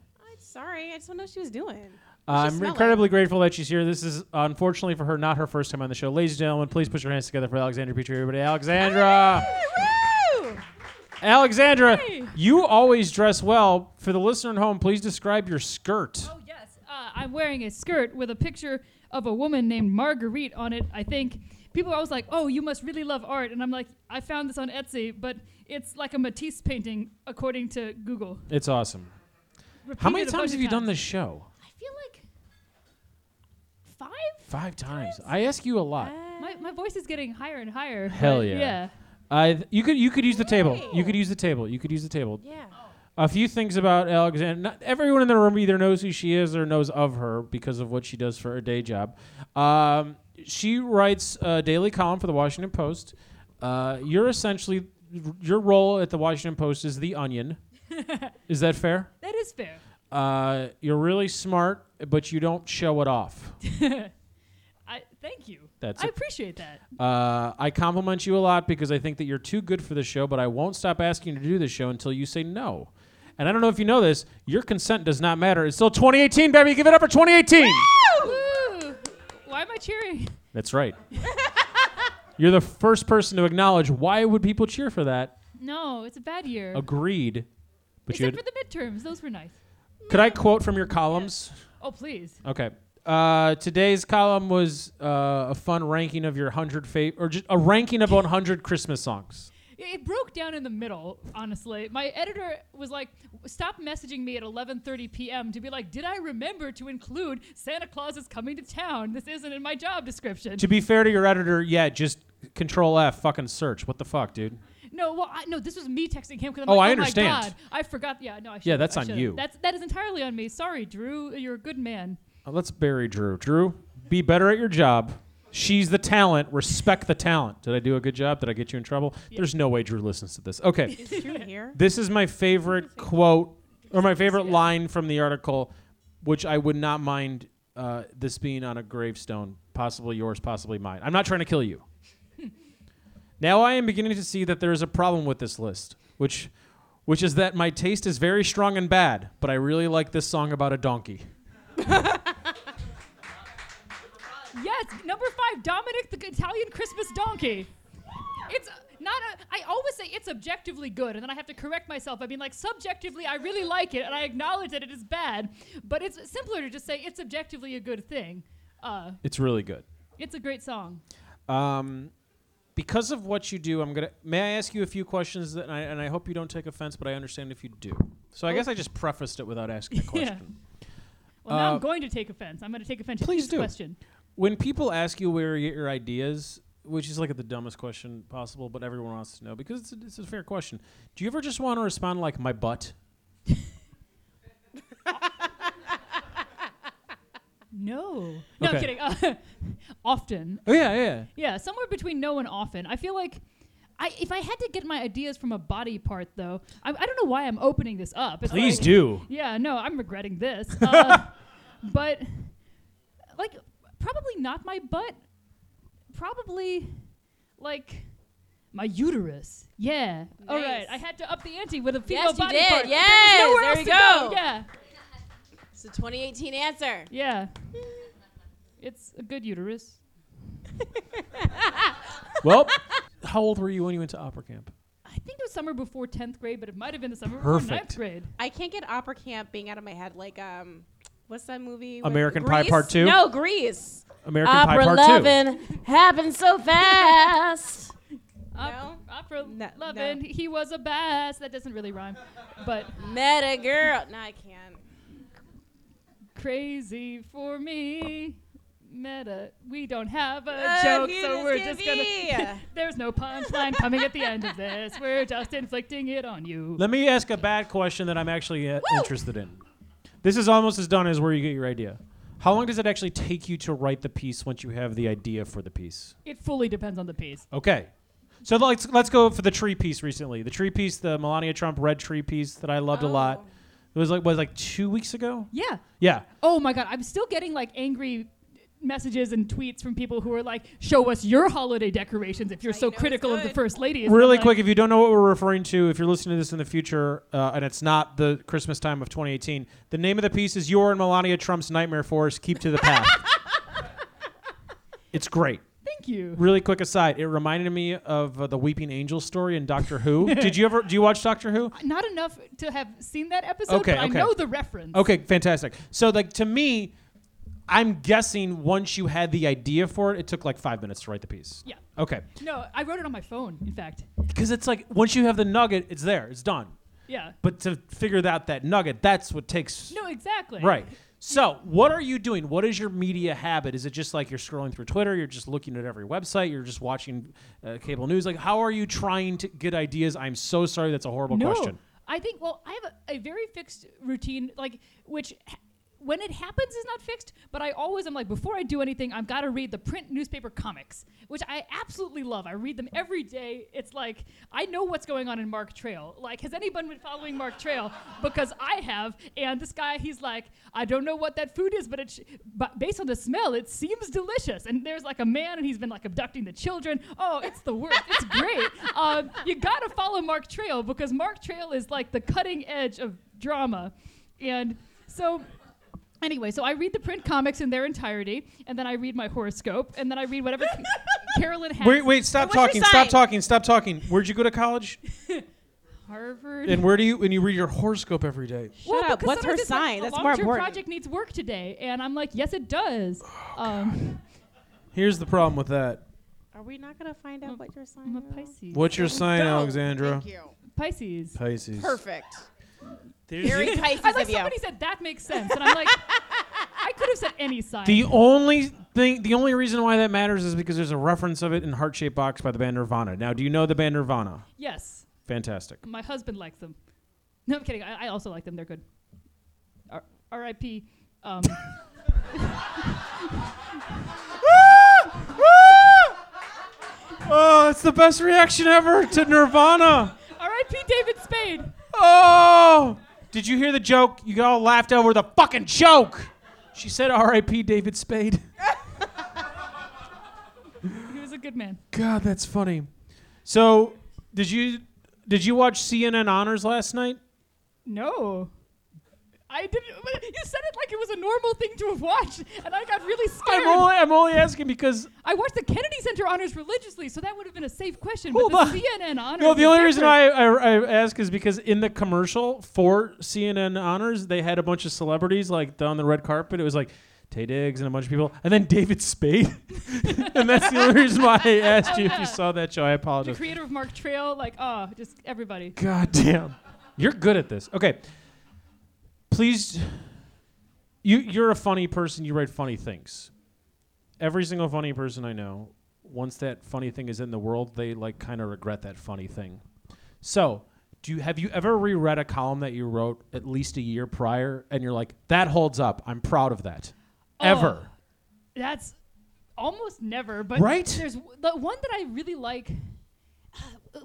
I'm sorry, I just don't know what she was doing. What's she I'm smell incredibly grateful that she's here. This is unfortunately for her not her first time on the show. Ladies and gentlemen, please put your hands together for Alexandra Petri. Everybody, Alexandra. Woo! Alexandra, Hey. you always dress well. For the listener at home, please describe your skirt. Oh yes, uh, I'm wearing a skirt with a picture of a woman named Marguerite on it. I think people are always like, "Oh, you must really love art," and I'm like, "I found this on Etsy, but it's like a Matisse painting according to Google." It's awesome. How many Repeated a times bunch have of you done this show? I feel like five. Five times. I ask you a lot. My, my voice is getting higher and higher. Hell but yeah. Yeah. I you could you could use the table. You could use the table. You could use the table. Yeah. A few things about Alexandra. Not everyone in the room either knows who she is or knows of her because of what she does for her day job. Um, she writes a daily column for the Washington Post. Uh, you're essentially your role at the Washington Post is the Onion. is that fair? That is fair. Uh, you're really smart, but you don't show it off. I thank you. That's I it. appreciate that. Uh, I compliment you a lot because I think that you're too good for the show, but I won't stop asking you to do the show until you say no. And I don't know if you know this, your consent does not matter. It's still 2018, baby. Give it up for 2018. Woo! Why am I cheering? That's right. you're the first person to acknowledge why would people cheer for that. No, it's a bad year. Agreed. But you Except for the midterms, those were nice. could I quote from your columns? Oh please. Okay. Uh, today's column was uh, a fun ranking of your hundred fa- or just a ranking of 100 Christmas songs. it broke down in the middle. Honestly, my editor was like, "Stop messaging me at 11:30 p.m. to be like, did I remember to include Santa Claus is coming to town? This isn't in my job description." To be fair to your editor, yeah, just Control F, fucking search. What the fuck, dude? No, well, I, no, this was me texting him because I'm Oh, like, I oh understand. my god, I forgot. Yeah, no, I Yeah, should've, that's I on should've. you. That's that is entirely on me. Sorry, Drew. You're a good man. Uh, let's bury Drew. Drew, be better at your job. She's the talent. Respect the talent. Did I do a good job? Did I get you in trouble? There's no way Drew listens to this. Okay. Is Drew here? This is my favorite quote or my favorite line from the article, which I would not mind uh, this being on a gravestone, possibly yours, possibly mine. I'm not trying to kill you. Now I am beginning to see that there is a problem with this list, which, which is that my taste is very strong and bad, but I really like this song about a donkey. Yes, number five, Dominic the Italian Christmas donkey. It's not a. I always say it's objectively good, and then I have to correct myself. I mean, like subjectively, I really like it, and I acknowledge that it is bad. But it's simpler to just say it's objectively a good thing. Uh, It's really good. it's a great song. Um, because of what you do, I'm gonna. May I ask you a few questions? That I, and I hope you don't take offense, but I understand if you do. So I guess I just prefaced it without asking a Yeah. question. Well, now Uh, I'm going to take offense. I'm going to take offense please to do. this question. When people ask you where you get your ideas, which is like the dumbest question possible, but everyone wants to know because it's a, it's a fair question. Do you ever just want to respond like my butt? No, no, I'm Okay. kidding. Often, Oh yeah, yeah. yeah, somewhere between no and often. I feel like. I, if I had to get my ideas from a body part, though, I, I don't know why I'm opening this up. It's Please like- do. Yeah, no, I'm regretting this. Uh, but like probably not my butt. Probably like my uterus. Yeah. All right. I had to up the ante with a female Yes, you body did. part. There Yes, nowhere there else you to go. Yeah. It's a 2018 answer. Yeah. It's a good uterus. Well, how old were you when you went to opera camp? I think it was summer before 10th grade, but it might have been the summer before Perfect. 9th grade. I can't get opera camp being out of my head. Like, um, what's that movie? with American Pie Grease? Part Two? No, Grease. American opera Pie Part loving happens so fast. Opera, opera No, loving. He was a bass. That doesn't really rhyme. But Met a girl. No, I can't. crazy for me. Meta. We don't have a Uh, joke, so we're give just gonna. me. There's no punchline coming at the end of this. We're just inflicting it on you. Let me ask a bad question that I'm actually uh, interested in. This is almost as done as where you get your idea. How long does it actually take you to write the piece once you have the idea for the piece? It fully depends on the piece. Okay. So let's let's go for the tree piece recently. The tree piece, the Melania Trump red tree piece that I loved a lot. Oh. It was like was like 2 weeks ago? Yeah. Yeah. Oh my god, I'm still getting like angry messages and tweets from people who are like, "Show us your holiday decorations if you're how so you know it's critical of the first lady." And I'm Really like, quick, if you don't know what we're referring to, if you're listening to this in the future uh, and it's not the Christmas time of 2018, the name of the piece is Your and Melania Trump's Nightmare Forest. Keep to the path. it's great. Thank you. Really quick aside, it reminded me of uh, the Weeping Angel story in Doctor Who. Did you ever do you watch Doctor Who? Not enough to have seen that episode, Okay, but okay. I know the reference. Okay, fantastic. So like to me, I'm guessing once you had the idea for it, it took like 5 minutes to write the piece. Yeah. Okay. No, I wrote it on my phone. In fact. Cuz it's like once you have the nugget, it's there. It's done. Yeah. But to figure out that nugget, that's what takes No, exactly. Right. So, what are you doing? What is your media habit? Is it just like you're scrolling through Twitter? You're just looking at every website? You're just watching uh, cable news? Like, how are you trying to get ideas? I'm so sorry. That's a horrible no, question. I think. Well, I have a, a very fixed routine, like which. When it happens is not fixed, but I always am like before I do anything, I've got to read the print newspaper comics, which I absolutely love. I read them every day. It's like I know what's going on in Mark Trail. Like, has anyone been following Mark Trail? Because I have. And this guy, he's like, I don't know what that food is, but it's but based on the smell, it seems delicious. And there's like a man, and he's been like abducting the children. Oh, it's the worst. It's great. Um, you got to follow Mark Trail because Mark Trail is like the cutting edge of drama, and so. Anyway, so I read the print comics in their entirety, and then I read my horoscope, and then I read whatever Carolyn Hax. Wait, wait, stop What's your talking. Stop sign? talking. Stop talking. Where'd you go to college? Harvard. and where do you, and you read your horoscope every day? Shut up. What's her sometimes like, sign? a That's more long-term important. project needs work today, and I'm like, yes, it does. Oh, um, Here's the problem with that. Are we not gonna find out I'm- what your sign I'm a? Pisces. What's your sign, Don't. Alexandra? Thank you. Pisces. Pisces. Perfect. There's Very the, Pisces I like of you. somebody said that makes sense, and I'm like, I could have said any sign. the only thing, the only reason why that matters is because there's a reference of it in Heart Shaped Box by the band Nirvana. Now, do you know the band Nirvana? yes, Fantastic. my husband likes them. No, I'm kidding. I, I also like them. They're good. R- R.I.P. Um, Oh, that's the best reaction ever to Nirvana. R.I.P. David Spade. Oh! Did you hear the joke? You all laughed over the fucking joke. She said R.I.P. David Spade. He was a good man. God, that's funny. So, did you did you watch CNN Honors last night? No. I didn't. You said it like it was a normal thing to have watched, and I got really scared. I'm only I'm only asking because I watched the Kennedy Center honors religiously, so that would have been a safe question. Hold but on. the CNN honors. no, the only reason. I, I I ask is because in the commercial for CNN Honors they had a bunch of celebrities like on the red carpet. It was like Taye Diggs and a bunch of people, and then David Spade, and that's the only reason why I asked Oh, you if you saw that show. I apologize. the creator of Mark Trail, like, oh, just everybody. God damn. You're good at this. Okay. Please you you're a funny person, you write funny things. Every single funny person I know, once that funny thing is in the world, they like kind of regret that funny thing. So, do you have you ever reread a column that you wrote at least a year prior and you're like, that holds up. I'm proud of that. Oh, ever. Oh, that's almost never, but Right? there's the one that I really like.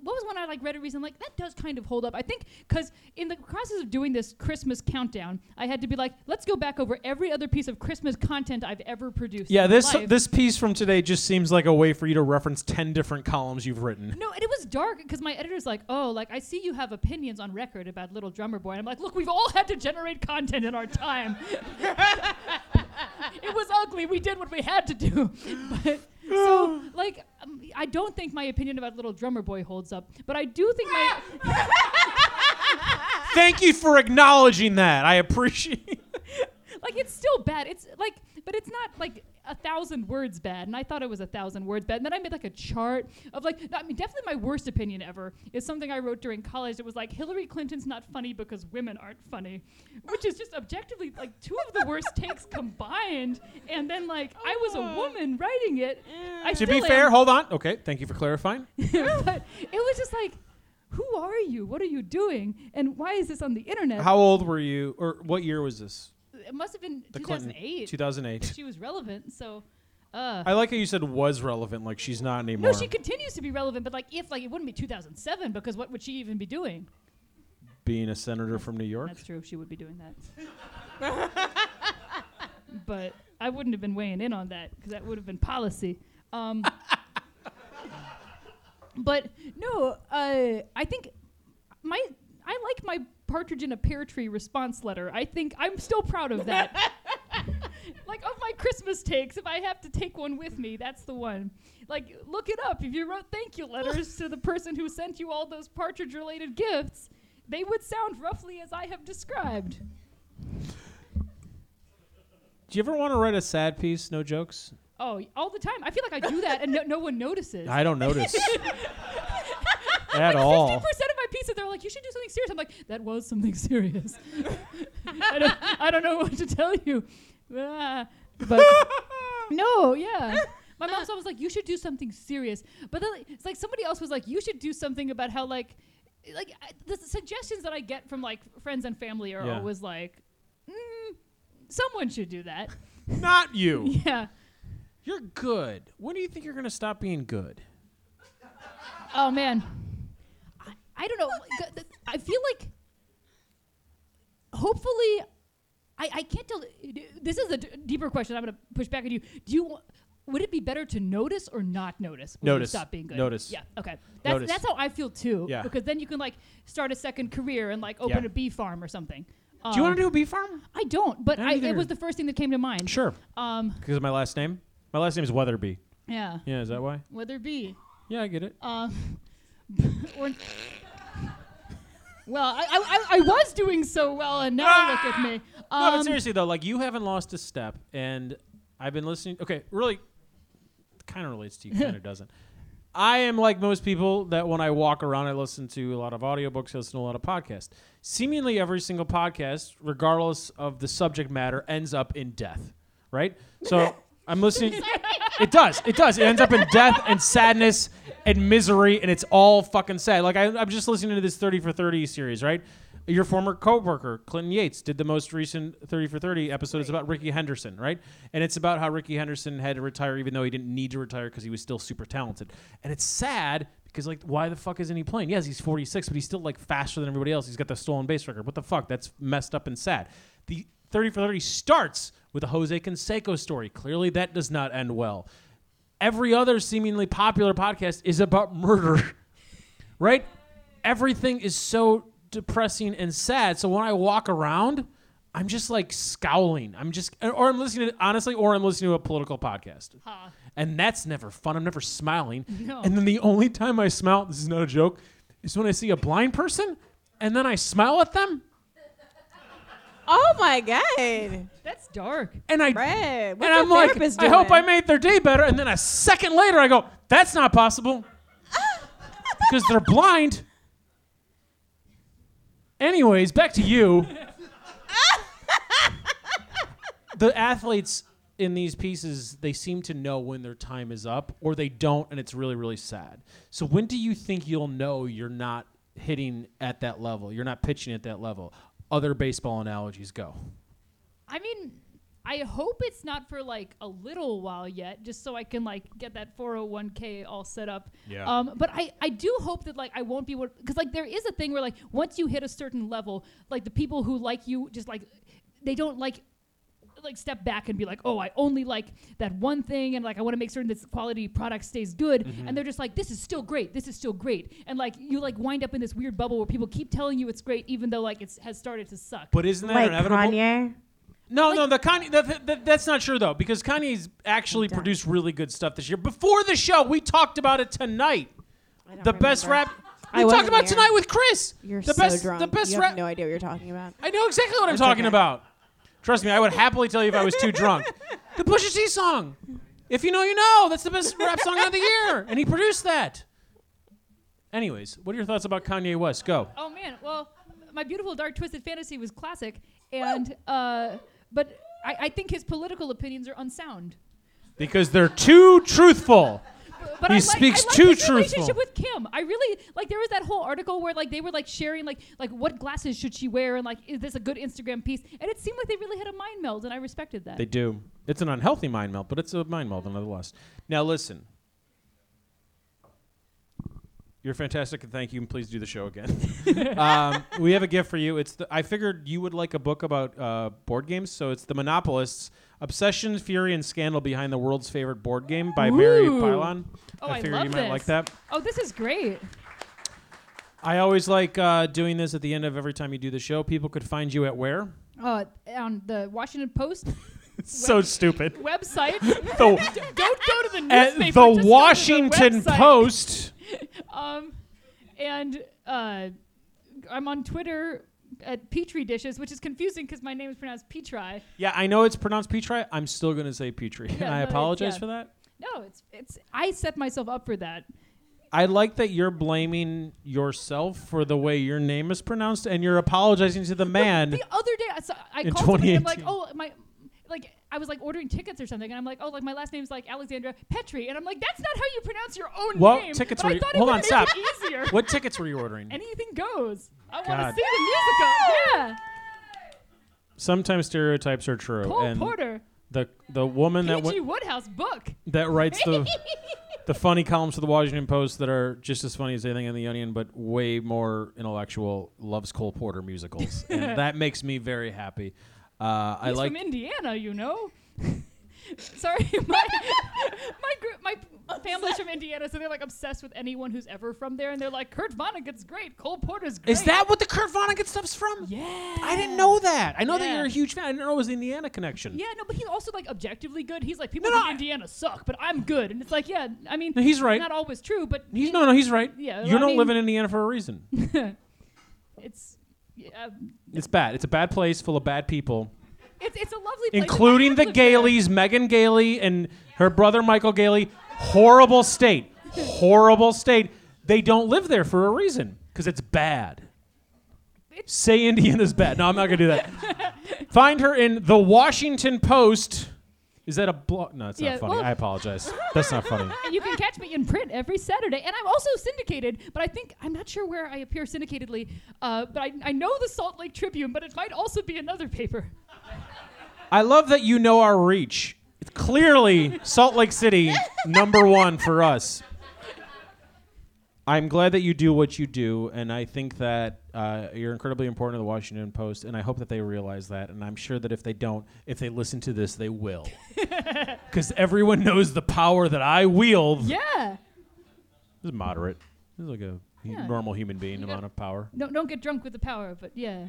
What was one I like read a reason Like that does kind of hold up. I think because in the process of doing this Christmas countdown, I had to be like, let's go back over every other piece of Christmas content I've ever produced. Yeah, this life. this piece from today just seems like a way for you to reference 10 different columns you've written. No, and it was dark because my editor's like, "Oh, like I see you have opinions on record about Little Drummer Boy." And I'm like, "Look, we've all had to generate content in our time. it was ugly. We did what we had to do." But so, like, um, I don't think my opinion about Little Drummer Boy holds up, but I do think my Thank you for acknowledging that. I appreciate like it's still bad. It's like, but it's not like a thousand words bad. And I thought it was a thousand words bad. And then I made like a chart of like, I mean, definitely my worst opinion ever is something I wrote during college. It was like Hillary Clinton's not funny because women aren't funny, which is just objectively like two of the worst takes combined. And then like I was a oh. woman writing it. I To still be am. fair, hold on. Okay, thank you for clarifying. but it was just like, who are you? What are you doing? And why is this on the internet? How old were you, or what year was this? It must have been The Clinton 2008. 2008. she was relevant, so. Uh, I like how you said was relevant, like she's not anymore. No, she continues to be relevant, but like if like it wouldn't be 2007 because what would she even be doing? Being a senator from New York. That's true. She would be doing that. but I wouldn't have been weighing in on that because that would have been policy. Um, but no, uh, I think my I like my partridge in a pear tree response letter. I think I'm still proud of that. like of my Christmas takes, if I have to take one with me, that's the one. Like look it up. If you wrote thank you letters to the person who sent you all those partridge related gifts, they would sound roughly as I have described. Do you ever want to write a sad piece? No jokes. Oh, all the time. I feel like I do that and no, no one notices. I don't notice at all. Fifty percent of my they're like, "You should do something serious." I'm like, "That was something serious." I, don't, I don't know what to tell you, Ah, but no, yeah. My mom's always like, "You should do something serious," but then it's like somebody else was like, "You should do something about how like." Like I- the suggestions that I get from like friends and family are Yeah. always like, mm, "Someone should do that." Not you. Yeah. You're good. When do you think you're gonna stop being good? Oh man, I, don't know. I feel like hopefully, I I can't tell. This is a d- deeper question. I'm gonna push back at you. Do you? Would it be better to notice or not notice? When Notice. Stop being good. Notice. Yeah. Okay. That's Notice. that's how I feel too. Yeah. Because then you can like start a second career and like open Yeah. a bee farm or something. do you want Um, to do a bee farm? I don't, but I it was the first thing that came to mind. Sure. Um. Because of my last name. My last name is Wetherbee. Yeah. Yeah, is that why? Be. Yeah, I get it. Um, or, well, I, I, I- was doing so well, and now look at me. Um, no, but seriously though, like you haven't lost a step, and I've been listening. Okay, really, kind of relates to you, kind of doesn't. I am like most people that when I walk around, I listen to a lot of audiobooks, I listen to a lot of podcasts. Seemingly every single podcast, regardless of the subject matter, ends up in death, right? So I'm listening. It does. It does. It ends up in death and sadness and misery, and it's all fucking sad. Like I, I'm just listening to this 30 for 30 series, right? Your former coworker, Clinton Yates, did the most recent 30 for 30 episode. It's about Rickey Henderson, right? And it's about how Rickey Henderson had to retire even though he didn't need to retire because he was still super talented. And it's sad because, like, why the fuck isn't he playing? Yes, he's 46, but he's still, like, faster than everybody else. He's got the stolen base record. What the fuck? That's messed up and sad. The 30 for 30 starts with a Jose Canseco story. Clearly, that does not end well. Every other seemingly popular podcast is about murder, right? Everything is so depressing and sad. So when I walk around, I'm just like scowling. I'm just, or I'm listening to, honestly, or I'm listening to a political podcast. Ha. And that's never fun. I'm never smiling. No. And then the only time I smile, this is not a joke, is when I see a blind person and then I smile at them Oh my god, That's dark. and I Brad, what's and I'm your like, therapist I hope? I made their day better. And then a second later, I go, that's not possible because they're blind. Anyways, back to you. the athletes in these pieces, they seem to know when their time is up, or they don't, and it's really, really sad. So when do you think you'll know you're not hitting at that level? You're not pitching at that level. Other baseball analogies go. I mean, I hope it's not for like a little while yet, just so I can like get that 401k all set up. Yeah. Um, but I, I do hope that like I won't be able because like there is a thing where like once you hit a certain level, like the people who like you just like they don't like like step back and be like, oh, I only like that one thing, and like I want to make certain this quality product stays good, Mm-hmm. and they're just like, this is still great, this is still great, and like you like wind up in this weird bubble where people keep telling you it's great even though like it has started to suck. But isn't that like inevitable? Kanye. No, no, the Kanye. That, that, that's not true though, because Kanye's actually produced really good stuff this year. Before the show, we talked about it tonight. I don't The best remember. rap. I We talked about here. tonight with Chris. You're the so best, drunk. The best you rap. have no idea what you're talking about. I know exactly what I'm It's talking okay. about. Trust me, I would happily tell you if I was too drunk. The Pusha T song. If you know, you know. That's the best rap song of the year, and he produced that. Anyways, what are your thoughts about Kanye West? Go. Oh man, well, my beautiful dark twisted fantasy was classic, and uh, but I, I think his political opinions are unsound. Because they're too truthful. But He I like, speaks I too his truthful. relationship with Kim. I really like. There was that whole article where like they were like sharing like like what glasses should she wear and like is this a good Instagram piece? And it seemed like they really had a mind meld, and I respected that. They do. It's an unhealthy mind meld, but it's a mind meld nonetheless. Now listen. You're fantastic, and thank you. And please do the show again. um, we have a gift for you. It's the, I figured you would like a book about uh, board games, so it's the Monopolists: Obsession, Fury, and Scandal Behind the World's Favorite Board Game by Mary Ooh. Pilon. Oh, I I figured love you might this. like that. oh, this is great. I always like uh, doing this at the end of every time you do the show. People could find you at where? Uh, on the Washington Post so stupid. website. The, don't go to the at newspaper. the go to Washington website. Post. Um, and uh, I'm on Twitter at Petri Dishes, which is confusing because my name is pronounced Petri. Yeah, I know it's pronounced Petri. I'm still going to say Petri. and Yeah, I no, it's- apologize yeah. for that. No, it's it's. I set myself up for that. I like that you're blaming yourself for the way your name is pronounced and you're apologizing to the man. The other day, I, saw, I called somebody. I'm like, oh my. Like I was like ordering tickets or something, and I'm like, oh, like my last name's like Alexandra Petri, and I'm like, that's not how you pronounce your own What name. tickets but were I you- hold on, stop. easier. what tickets were you ordering? Anything goes. I want to God. see the musical. Yeah, Sometimes stereotypes are true. Cole and Porter, the the woman that P.G. Wodehouse book. that writes the the funny columns for the Washington Post that are just as funny as anything in the Onion, but way more intellectual, loves Cole Porter musicals, and that makes me very happy. Uh, I He's like from Indiana, you know. Sorry, my my group, my family's from Indiana, so they're like obsessed with anyone who's ever from there, and they're like, Kurt Vonnegut's great, Cole Porter's great. Is that what the Kurt Vonnegut stuff's from? Yeah. I didn't know that. I know that Yeah. you're a huge fan. I didn't know it was the Indiana connection. Yeah, no, but he's also like objectively good. He's like people No, no, from I- Indiana suck, but I'm good, and it's like, yeah, I mean, No, he's right. Not always true, but He's no, no, he's right. Yeah, you I don't mean- live in Indiana for a reason. it's yeah, um, it's bad. It's a bad place full of bad people, it's it's a lovely place. including the. Gaileys, Megan Gailey and her brother Michael Gailey, Horrible state. Horrible state. They don't live there for a reason because it's bad. Say Indiana's bad. No, I'm not going to do that. Find her in the Washington Post. Is that a blog? No, it's Yeah, not funny. well- I apologize. That's not funny. And you can catch me in print every Saturday. And I'm also syndicated, but I think, I'm not sure where I appear syndicatedly, uh, but I, I know the Salt Lake Tribune, but it might also be another paper. I love that you know our reach. It's clearly Salt Lake City, number one for us. I'm glad that you do what you do, and I think that uh, you're incredibly important to the Washington Post, and I hope that they realize that. And I'm sure that if they don't, if they listen to this, they will. Because everyone knows the power that I wield. Yeah. This is moderate. This is like a hu- Yeah. normal human being You amount of power. Don't, don't get drunk with the power, but yeah.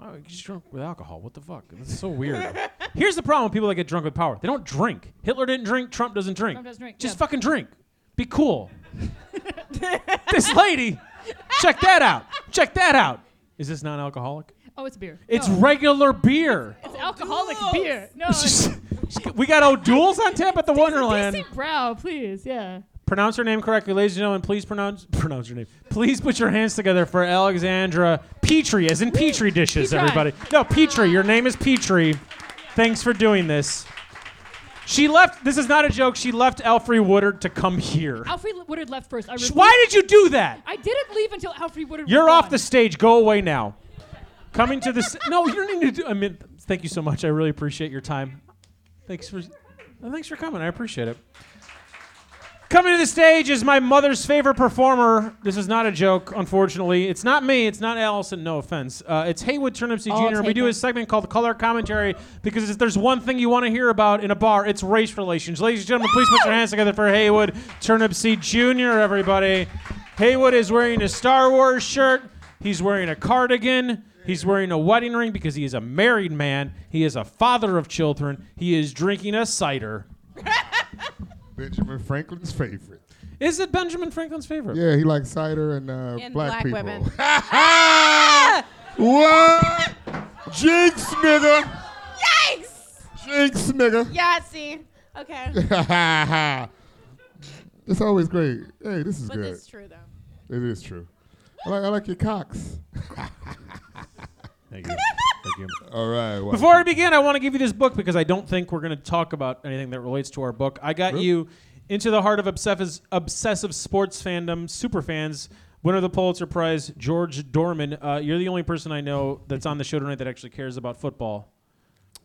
Oh, you get drunk with alcohol. What the fuck? It's so weird. Here's the problem with people that get drunk with power. They don't drink. Hitler didn't drink. Trump doesn't drink. Trump doesn't drink, Just yeah. fucking drink. Be cool. this lady, check that out. Check that out. Is this non-alcoholic? Oh, it's beer. It's No, regular beer. it's alcoholic oh, beer. No, It's it's just- we got O'Doul's on tap at the Wonderland. DC Brau, please. Yeah. Pronounce her name correctly, ladies and gentlemen. Please pronounce pronounce her name. Please put your hands together for Alexandra Petri, as in Petri dishes, Petri. everybody. No, Petrie. Your name is Petrie. Thanks for doing this. She left. This is not a joke. She left Alfre Woodard to come here. Alfre Woodard left first. I Sh- Why did you do that? I didn't leave until Alfre Woodard You're was off gone. the stage. Go away now. Coming to this. No, you don't need to do. I mean, thank you so much. I really appreciate your time. Thanks for. Thanks for coming. I appreciate it. Coming to the stage is my mother's favorite performer. This is not a joke, unfortunately. It's not me. It's not Allison. No offense. Uh, it's Haywood Turnipseed I'll Jr. We do a segment called Color Commentary because if there's one thing you want to hear about in a bar, it's race relations. Ladies and gentlemen, please put your hands together for Haywood Turnipseed Jr. Everybody. Haywood is wearing a Star Wars shirt. He's wearing a cardigan. He's wearing a wedding ring because he is a married man. He is a father of children. He is drinking a cider. Benjamin Franklin's favorite. Is it Benjamin Franklin's favorite? Yeah, he likes cider and, uh, And black, black people. women. what? Jinx, nigga. Yikes! Jinx, nigga. Yahtzee. Okay. it's always great. Hey, this is but good. it's true though. It is true. I like, I like your cocks. Thank you. Thank you. All right. Well, Before I begin, I want to give you this book because I don't think we're going to talk about anything that relates to our book. I got Really? you into the heart of obsessive, obsessive sports fandom, super fans. Winner of the Pulitzer Prize, George Dohrmann. Uh, you're the only person I know that's on the show tonight that actually cares about football.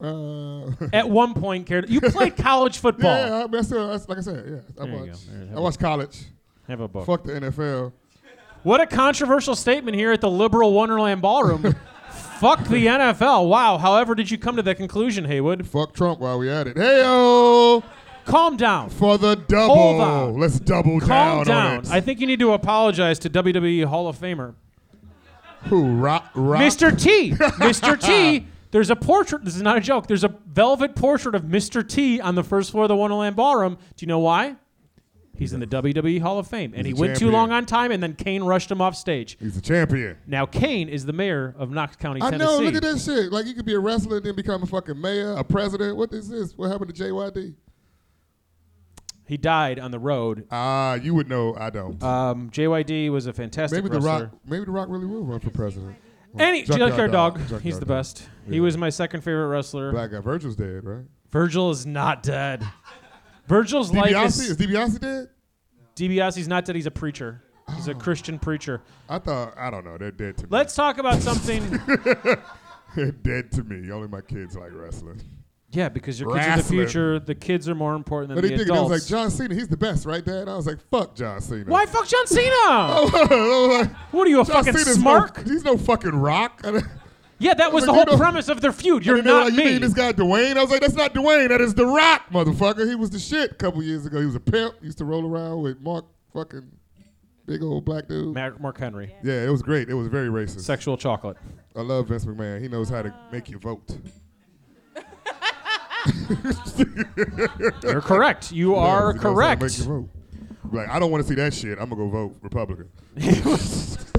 uh, At one point, cared. You played college football. yeah, I, mean, I still, that's, like I said, yeah, I There you watch. go. There, have I a- watch college. Have a book. Fuck the NFL. What a controversial statement here at the Liberal Wonderland Ballroom. Fuck the NFL. Wow. However, did you come to that conclusion, Haywood? Fuck Trump while we at it. Hey Calm down. for the double. Hold on. Let's double Calm down, down. on it. I think you need to apologize to WWE Hall of Famer Who rock rock? Mr. T. Mr. T. There's a portrait. This is not a joke. There's a velvet portrait of Mr. T on the first floor of the Wonderland Ballroom. Do you know why? He's in the WWE Hall of Fame, and he a went too champion. long on time, and then Kane rushed him off stage. He's a champion. Now Kane is the mayor of Knox County, I Tennessee. know. Look at that shit. Like you could be a wrestler and then become a fucking mayor, a president. What is this? What happened to JYD? He died on the road. Ah, you would know. I don't. Um, JYD was a fantastic maybe the wrestler. Rock. Maybe the Rock really will run for president. Any Junkyard Junkyard Dog, Junkyard he's the Dog. best. He Yeah. was my second favorite wrestler. Black guy. Virgil's dead, right? Virgil is not dead. Virgil's life DiBiase is is DiBiase dead? DiBiase's not dead. He's a preacher. He's Oh. a Christian preacher. I thought. I don't know. They're dead to me. Let's talk about something. They're dead to me. Only my kids like wrestling. yeah, because your kids are the Wrestling. future. The kids are more important than But he the. I was adults. like, John Cena. He's the best, right, Dad? I was like, fuck John Cena. Why fuck John Cena? I was like, what are you, a John fucking Cena's? No, he's no fucking rock. I yeah, that was I the whole you know- premise of their feud. You're not like, You me. mean this guy Dwayne? I was like, that's not Dwayne. That is The Rock, motherfucker. He was the shit a couple years ago. He was a pimp. He Used to roll around with Mark fucking big old black dude. Mark, Mark Henry. Yeah, it was great. It was very racist. Sexual chocolate. I love Vince McMahon. He knows how to make you vote. You're correct. You Yeah, are he knows how to correct. You. Like, I don't want to see that shit. I'm gonna go vote Republican.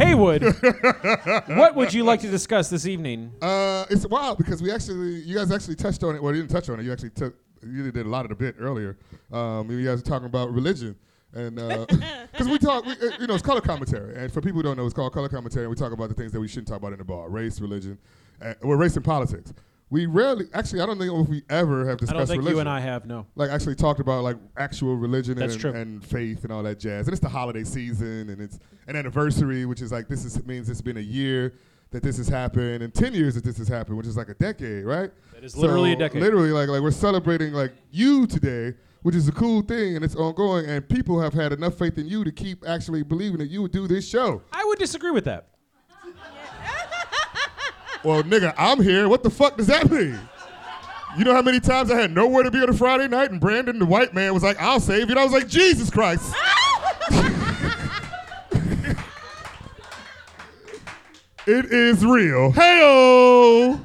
Haywood, what would you like to discuss this evening? Uh, it's wild because we actually, you guys actually touched on it. Well, you didn't touch on it. You actually took you did a lot of the bit earlier. Um, you guys were talking about religion. And because we talk, we, uh, you know, it's color commentary. And for people who don't know, it's called color commentary. And we talk about the things that we shouldn't talk about in the bar race, religion, uh, well, race and politics. We rarely, actually, I don't think if we ever have discussed. I don't think religion you and I have no. like actually talked about like actual religion and, and faith and all that jazz. And it's the holiday season and it's an anniversary, which is like this is means it's been a year that this has happened and ten years that this has happened, which is like a decade, right? That is literally a decade. Literally, like like we're celebrating like you today, which is a cool thing and it's ongoing. And people have had enough faith in you to keep actually believing that you would do this show. I would disagree with that. Well, nigga, I'm here. What the fuck does that mean? You know how many times I had nowhere to be on a Friday night, and Brandon, the white man, was like, "I'll save you." And I was like, "Jesus Christ!" it is real. Heyo!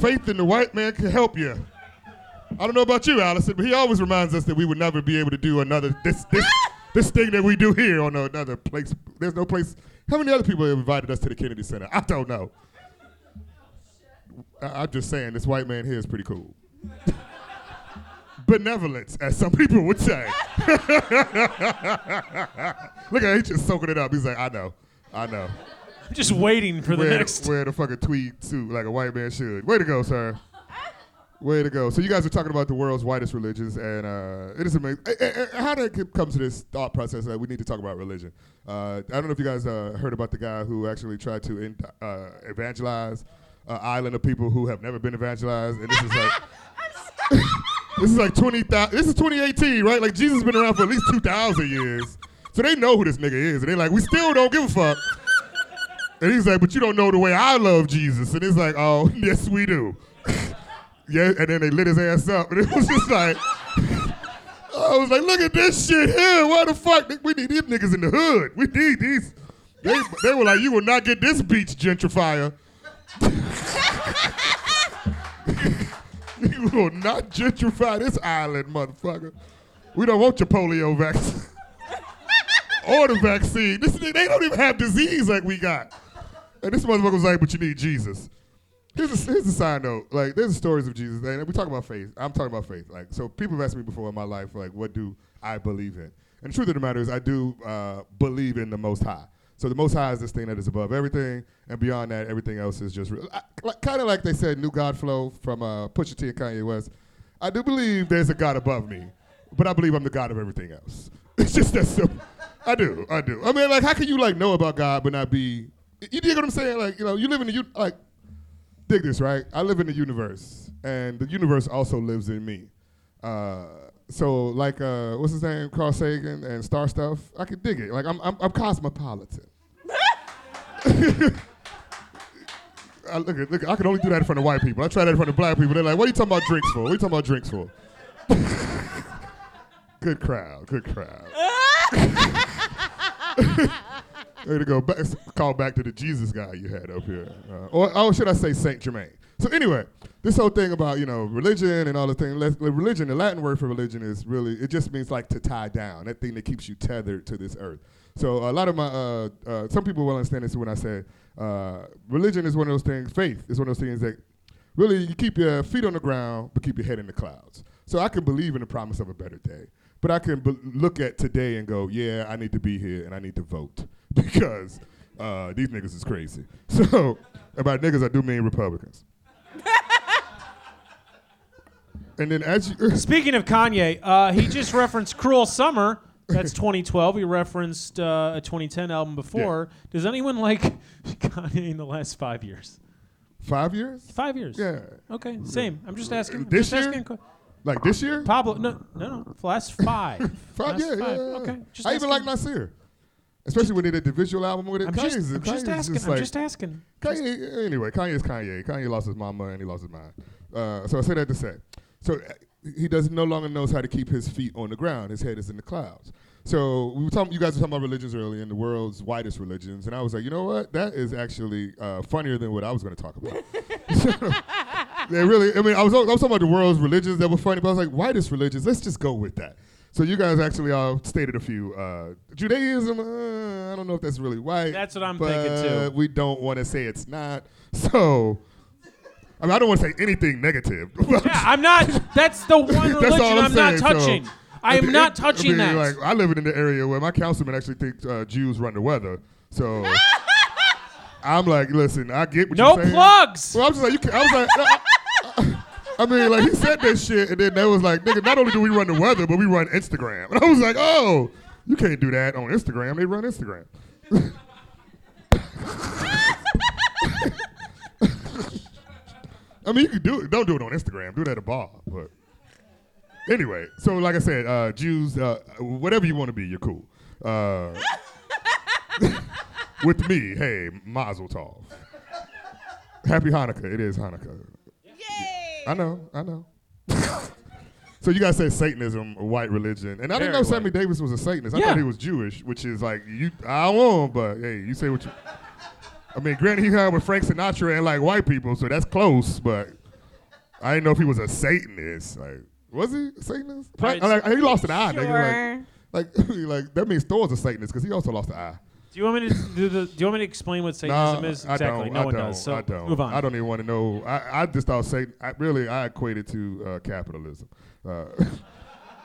Faith in the white man can help you. I don't know about you, Allison, but he always reminds us that we would never be able to do another this this this thing that we do here on another place. There's no place. How many other people have invited us to the Kennedy Center? I don't know. I- I'm just saying, this white man here is pretty cool. Benevolence, as some people would say. Look at him, he's just soaking it up. He's like, I know, I know. I'm just waiting for the wear, next. wear the fucking tweed suit like a white man should. Way to go, sir. Way to go. So you guys are talking about the world's whitest religions, and uh, it is amazing. How did it come to this thought process that we need to talk about religion? Uh, I don't know if you guys uh, heard about the guy who actually tried to in, uh, evangelize an island of people who have never been evangelized, and this is like. This is like 20,000. This is 2018, right? Like Jesus has been around for at least 2,000 years. So they know who this nigga is. And they're like, we still don't give a fuck. And he's like, but you don't know the way I love Jesus. And it's like, oh, yes, we do. yeah, and then they lit his ass up. And it was just like, I was like, look at this shit here. Why the fuck? We need these niggas in the hood. We need these. They, they were like, you will not get this beach gentrifier. You will not gentrify this island, motherfucker. We don't want your polio vaccine. or the vaccine. This, they don't even have disease like we got. And this motherfucker was like, but you need Jesus. Here's a, here's a side note. Like, there's stories of Jesus. And we talk about faith. I'm talking about faith. Like, so people have asked me before in my life, like, what do I believe in? And the truth of the matter is, I do uh, believe in the Most High. So the Most High is this thing that is above everything, and beyond that, everything else is just real. Kind of like they said, New God Flow from uh, Pusha T and Kanye West. I do believe there's a God above me, but I believe I'm the God of everything else. It's just that simple. I do, I do. I mean, like, how can you like know about God but not be? You dig what I'm saying? Like, you know, you live in the like. Dig this, right? I live in the universe, and the universe also lives in me. Uh, so, like, uh, what's his name? Carl Sagan and Star Stuff. I could dig it. Like, I'm, I'm, I'm cosmopolitan. I, look, look, I can only do that in front of white people. I try that in front of black people. They're like, "What are you talking about drinks for? What are you talking about drinks for?" good crowd. Good crowd. Way to go. Back, call back to the Jesus guy you had up here. Uh, or, or should I say Saint Germain? So anyway, this whole thing about, you know, religion and all the things, le- religion, the Latin word for religion is really, it just means like to tie down, that thing that keeps you tethered to this earth. So a lot of my, uh, uh, some people will understand this when I say uh, religion is one of those things, faith is one of those things that really you keep your feet on the ground but keep your head in the clouds. So I can believe in the promise of a better day, but I can be- look at today and go, yeah, I need to be here and I need to vote because uh, these niggas is crazy. So about niggas, I do mean Republicans. and then as you, Speaking of Kanye, uh, he just referenced "Cruel Summer." That's 2012. He referenced uh, a 2010 album before. Does anyone like Kanye in the last five years? five years, Five years. yeah, Okay. Same. I'm just asking. I'm This just year? asking. like this year, Pablo. No. No. No. The last five. five, Last yeah, yeah, yeah. Okay. Just I even like. Nasir, especially when they did the visual album with it. I'm Kanye's, just, I'm just asking. I'm like- just asking. Kanye, anyway, Kanye is Kanye. Kanye lost his mama and he lost his mind. Uh, so I say that to say, so uh, he does no longer knows how to keep his feet on the ground. His head is in the clouds. So we were talking. You guys were talking about religions earlier, and the world's widest religions, and I was like, you know what? That is actually uh, funnier than what I was going to talk about. they really. I mean, I was, I was talking about the world's religions that were funny, but I was like, widest religions. Let's just go with that. So you guys actually all stated a few. Uh, Judaism. Uh, I don't know if that's really white. That's what I'm thinking, too. We don't want to say it's not. So I mean, I don't want to say anything negative. Yeah, I'm not. That's the one religion That's all I'm, I'm, not saying. so- touching. I am not touching I mean, that. Like, I live in the area where my councilman actually thinks uh, Jews run the weather. So I'm like, listen, I get what no you're saying. No plugs. Well, I was just like, you can, I was like, I, I- I mean, like he said that shit, and then that was like, nigga, not only do we run the weather, but we run Instagram. And I was like, oh, you can't do that on Instagram. They run Instagram. I mean, you can do it. Don't do it on Instagram. Do it at a bar. But anyway, so like I said, uh, Jews, uh, whatever you want to be, you're cool. Uh, with me, hey, Mazel Tov. Happy Hanukkah. It is Hanukkah. Yay! I know, I know. so you guys say Satanism, white religion, and I didn't know Sammy white. Davis was a Satanist. I Yeah. thought he was Jewish, which is like you. I don't want him, but hey, you say what you. I mean, granted, he hung with Frank Sinatra and like white people, so that's close. But I didn't know if he was a Satanist. Like, was he a Satanist? Frank, Right. like, he lost an eye, nigga. Like, like, like that means Thor's a Satanist because he also lost an eye. Do you want me to do the? Do you want me to explain what Satanism Nah, is? I Exactly. don't. no I one don't, does. So I don't. move on. I don't even want to know. I, I just thought Satan. I, really, I equated to uh, capitalism. Uh,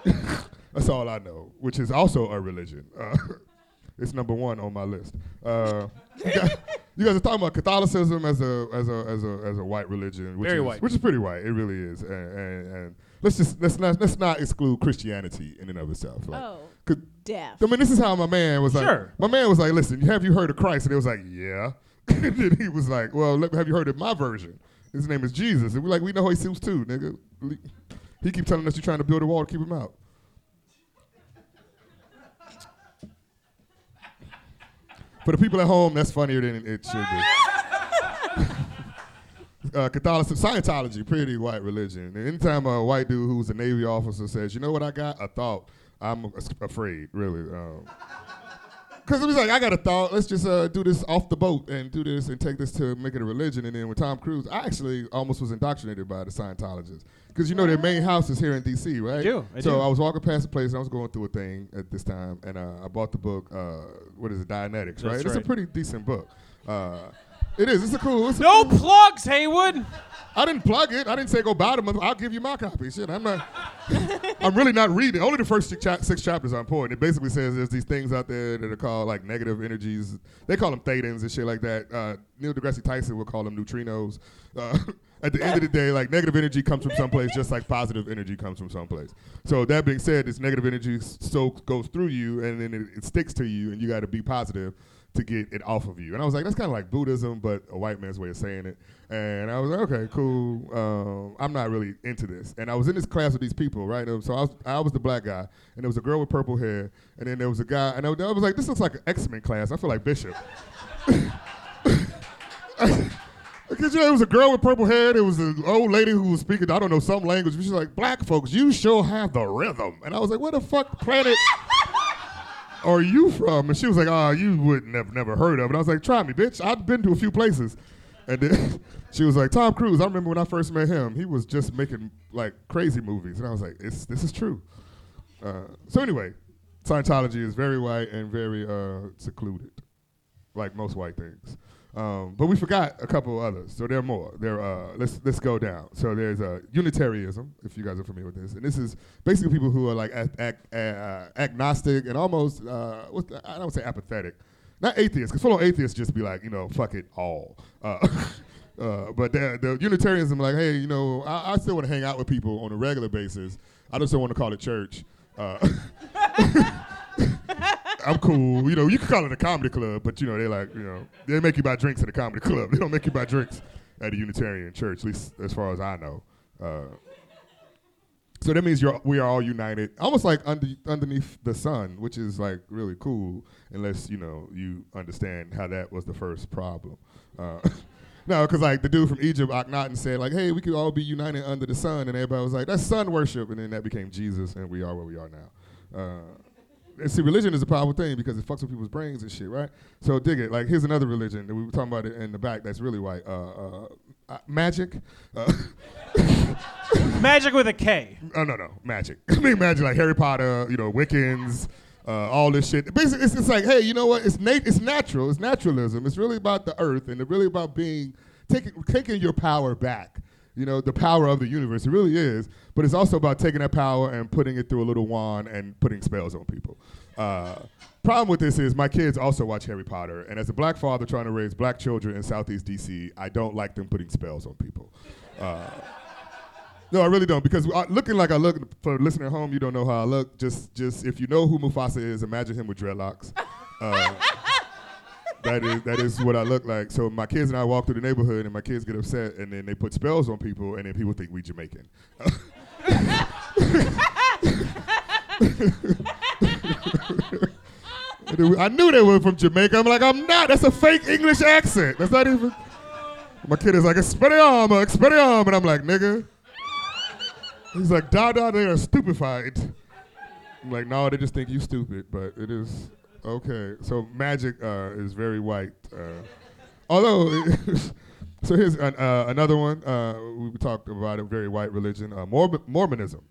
that's all I know, which is also a religion. Uh, it's number one on my list. Uh, you, guys, you guys are talking about Catholicism as a as a as a as a white religion, which Very is, white. which is pretty white. It really is. And, and, and let's just let's not let's not exclude Christianity in and of itself. Like, Oh, 'cause deaf. I mean, this is how my man was like. Sure. My man was like, "Listen, have you heard of Christ?" And it was like, "Yeah." and then he was like, "Well, let, have you heard of my version? His name is Jesus." And we're like, "We know Jesus too, nigga." He keep telling us you're trying to build a wall to keep him out. For the people at home, that's funnier than it should be. uh, Catholicism, Scientology, pretty white religion. And anytime a white dude who's a Navy officer says, "You know what I got? A thought," I'm afraid, really. Um, Cause it was like I got a thought. Let's just uh, do this off the boat and do this and take this to make it a religion. And then with Tom Cruise, I actually almost was indoctrinated by the Scientologists. Cause you know their main house is here in D.C. Right? do, I so do. I was walking past the place and I was going through a thing at this time, and uh, I bought the book. Uh, what is it? Dianetics. Right? That's It's a pretty decent book. It is. It's a cool. It's a no cool- plugs, Haywood. I didn't plug it. I didn't say go buy them. I'll give you my copy. Shit, I'm not. I'm really not reading. Only the first six, cha- six chapters are important. It basically says there's these things out there that are called like negative energies. They call them thetans and shit like that. Uh, Neil deGrasse Tyson would call them neutrinos. Uh, at the end of the day, like negative energy comes from someplace, just like positive energy comes from someplace. So that being said, this negative energy so goes through you, and then it, it sticks to you, and you got to be positive to get it off of you. And I was like, that's kind of like Buddhism, but a white man's way of saying it. And I was like, okay, cool. Um, I'm not really into this. And I was in this class with these people, right? Um, So I was, I was the black guy, and there was a girl with purple hair, and then there was a guy, and I, was- like, this looks like an X-Men class. I feel like Bishop. Because you know, it was a girl with purple hair. There was an old lady who was speaking, I don't know, some language. She's like, black folks, you sure have the rhythm. And I was like, where the fuck planet are you from? And she was like, oh, you wouldn't have never heard of it. I was like, try me, bitch. I've been to a few places. And then she was like, Tom Cruise. I remember when I first met him, he was just making like crazy movies. And I was like, it's, this is true. Uh, so anyway, Scientology is very white and very uh, secluded, like most white things. Um, but we forgot a couple others, so there are more. There, uh, let's let's go down. So there's uh, Unitarianism, if you guys are familiar with this, and this is basically people who are like ag- ag- uh, agnostic and almost uh, the, I don't say apathetic, not atheists, because full atheists just be like you know fuck it all. Uh, uh, but the, the Unitarianism like hey you know I, I still want to hang out with people on a regular basis. I just don't want to call it church. I'm cool. You know, you can call it a comedy club, but you know, they like, you know, they make you buy drinks at a comedy club. They don't make you buy drinks at a Unitarian church, at least as far as I know. Uh, so that means we are all united, almost like under, underneath the sun, which is like really cool, unless you know you understand how that was the first problem. Uh, no, because like the dude from Egypt, Akhenaten, said like, "Hey, we could all be united under the sun," and everybody was like, "That's sun worship," and then that became Jesus, and we are where we are now. Uh, see, religion is a powerful thing because it fucks with people's brains and shit, right? So dig it. Like, here's another religion that we were talking about it in the back that's really white. Uh, uh, uh, magic. Uh, Magic with a K. oh no, no, magic. I mean, magic like Harry Potter. You know, Wiccans. Uh, all this shit. Basically, it's, it's like, hey, you know what? It's nat- It's natural. It's naturalism. It's really about the earth, and it's really about being taking taking your power back You know, the power of the universe. It really is. But it's also about taking that power and putting it through a little wand and putting spells on people. Uh, problem with this is my kids also watch Harry Potter, and as a black father trying to raise black children in Southeast DC, I don't like them putting spells on people. Uh, no, I really don't because uh, looking like I look for listening at home, you don't know how I look. Just, just if you know who Mufasa is, imagine him with dreadlocks. That is that is what I look like. So my kids and I walk through the neighborhood, and my kids get upset, and then they put spells on people, and then people think we Jamaican. I knew they were from Jamaica. I'm like, I'm not. That's a fake English accent. That's not even. My kid is like, Expelliarmus, Expelliarmus. And I'm like, nigga. He's like, da da, they are stupefied. I'm like, no, they just think you stupid, but it is okay. So magic uh, is very white. Uh, although, so here's an, uh, another one. Uh, we talked about a very white religion, uh, Mormon, Mormonism.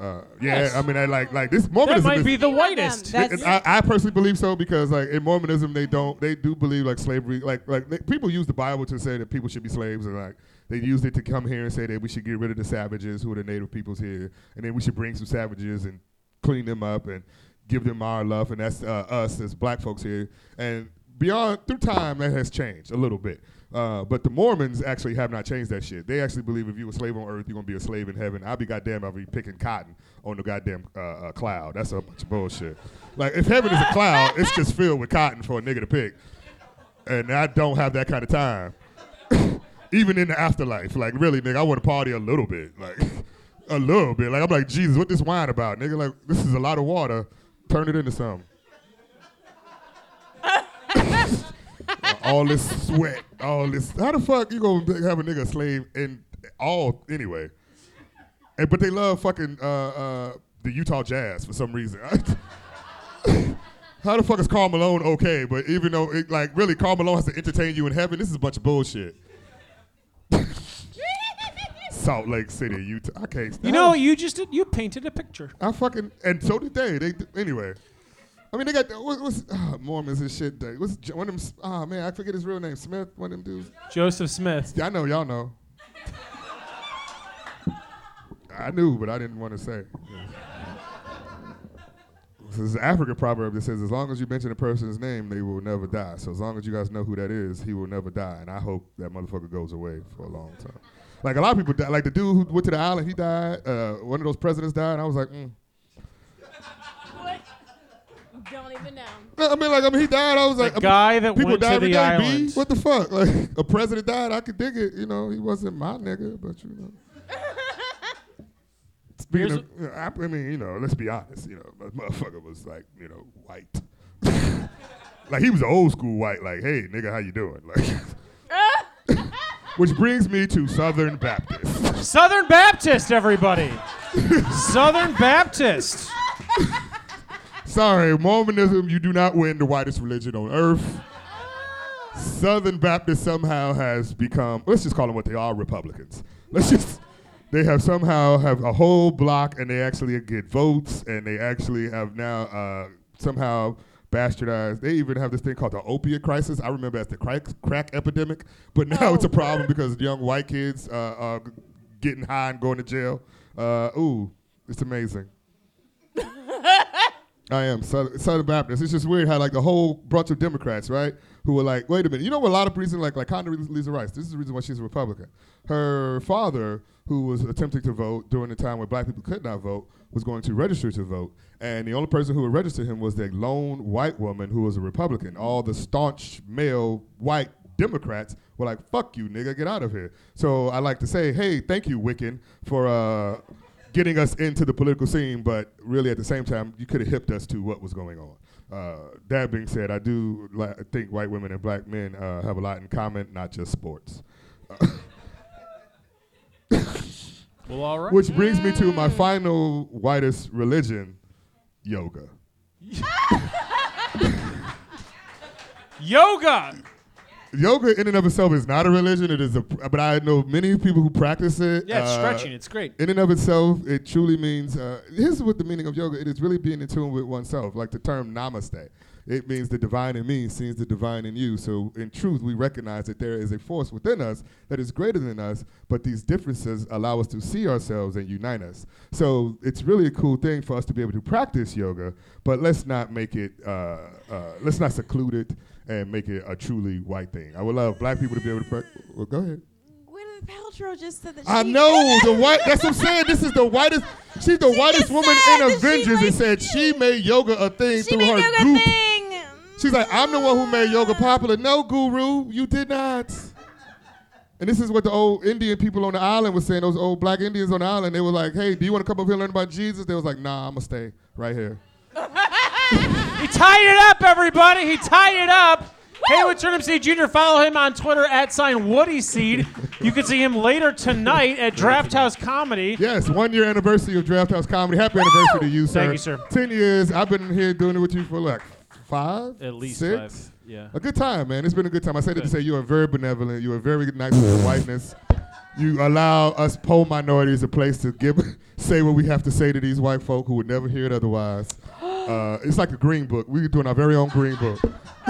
Uh, yeah, Yes. I mean, I like like this Mormonism. That Mormonism. might is, be the Think about them. whitest. I, I personally believe so because like in Mormonism they don't they do believe like slavery like like they, people use the Bible to say that people should be slaves and like they used it to come here and say that we should get rid of the savages who are the native peoples here and then we should bring some savages and clean them up and give them our love and that's uh, us as black folks here and beyond through time that has changed a little bit uh, but the Mormons actually have not changed that shit. They actually believe if you a slave on earth, you're gonna be a slave in heaven. I'll be goddamn, I'll be picking cotton on the goddamn uh, uh, cloud. That's a bunch of bullshit. Like if heaven is a cloud, it's just filled with cotton for a nigga to pick, and I don't have that kind of time. Even in the afterlife, like really, nigga, I want to party a little bit, like a little bit. Like I'm like, Jesus, what this wine about, nigga? Like this is a lot of water. Turn it into something. all this sweat, all this. How the fuck you gonna have a nigga slave in all anyway? And, but they love fucking uh, uh, the Utah Jazz for some reason. How the fuck is Karl Malone okay? But even though it, like really Karl Malone has to entertain you in heaven, this is a bunch of bullshit. Salt Lake City, Utah. I can't. You know, you just did, you painted a picture. I fucking and so did they. They anyway. I mean, they got what, what's ah, Mormons and shit. Day. What's one of them? Oh man, I forget his real name. Smith. One of them dudes. Joseph Smith. Yeah, I know y'all know. I knew, but I didn't want to say. This is an African proverb that says, "As long as you mention a person's name, they will never die." So as long as you guys know who that is, he will never die. And I hope that motherfucker goes away for a long time. Like a lot of people, die. like the dude who went to the island, he died. Uh, one of those presidents died. And I was like, mm. Don't even know. I mean, like I mean, he died. I was like, The guy that people went die to every the day, island. B. What the fuck? Like a president died, I could dig it. You know, he wasn't my nigga, but you know. Speaking Here's of, I, I mean, you know, let's be honest. You know, that motherfucker was like, you know, white. like he was old school white. Like, hey, nigga, how you doing? Like, which brings me to Southern Baptist. Southern Baptist, everybody. Southern Baptist. Sorry, Mormonism, you do not win the whitest religion on earth. Southern Baptist somehow has become, let's just call them what they are, Republicans. Let's just, they have somehow have a whole block and they actually get votes and they actually have now uh, somehow bastardized. They even have this thing called the opiate crisis. I remember as the crack, crack epidemic, but now it's a problem because young white kids uh, are getting high and going to jail. Uh, ooh, it's amazing. I am Southern, Southern Baptist. It's just weird how like the whole bunch of Democrats, right, who were like, wait a minute, you know what? A lot of reasons, like like Condoleezza Rice. This is the reason why she's a Republican. Her father, who was attempting to vote during the time when black people could not vote, was going to register to vote, and the only person who would register him was the lone white woman who was a Republican. All the staunch male white Democrats were like, "Fuck you, nigga, get out of here." So I like to say, hey, thank you, Wiccan, for. Uh, getting us into the political scene, but really at the same time, you could have hipped us to what was going on. Uh, that being said, I do li- think white women and black men uh, have a lot in common, not just sports. Well, all right. Which brings me to my final whitest religion, yoga. Yoga. Yoga in and of itself is not a religion. It is a, but I know many people who practice it. Yeah, it's Uh, stretching. It's great. in and of itself, it truly means. Uh, here's what the meaning of yoga: it is really being in tune with oneself, like the term namaste. It means the divine in me sees the divine in you. So in truth, we recognize that there is a force within us that is greater than us, but these differences allow us to see ourselves and unite us. So it's really a cool thing for us to be able to practice yoga, but let's not make it, uh, uh, let's not seclude it and make it a truly white thing. I would love black people to be able to practice. Well, go ahead. Gwyneth Paltrow just said that. I know the white. That's what I'm saying. This is the whitest. She's the She whitest woman in Avengers, and said she made yoga a thing She through made her yoga group. thing. She's like, I'm the one who made yoga popular. No, Guru, you did not. And this is what the old Indian people on the island was saying. Those old black Indians on the island, they were like, "Hey, do you want to come up here and learn about Jesus?" They was like, "Nah, I'm gonna stay right here." He tied it up, everybody. He tied it up. Haywood Turnipseed Jr. Follow him on Twitter at sign Woody Seed. You can see him later tonight at Drafthouse Comedy. Yes, one year anniversary of Drafthouse Comedy. Happy anniversary to you, sir. Thank you, sir. Ten years. I've been here doing it with you for like five, At least six. five. Yeah. A good time, man. It's been a good time. I say that to say you are very benevolent. You are very nice with your whiteness. You allow us poor minorities a place to give, say what we have to say to these white folk who would never hear it otherwise. Uh, it's like a green book. We're doing our very own green book.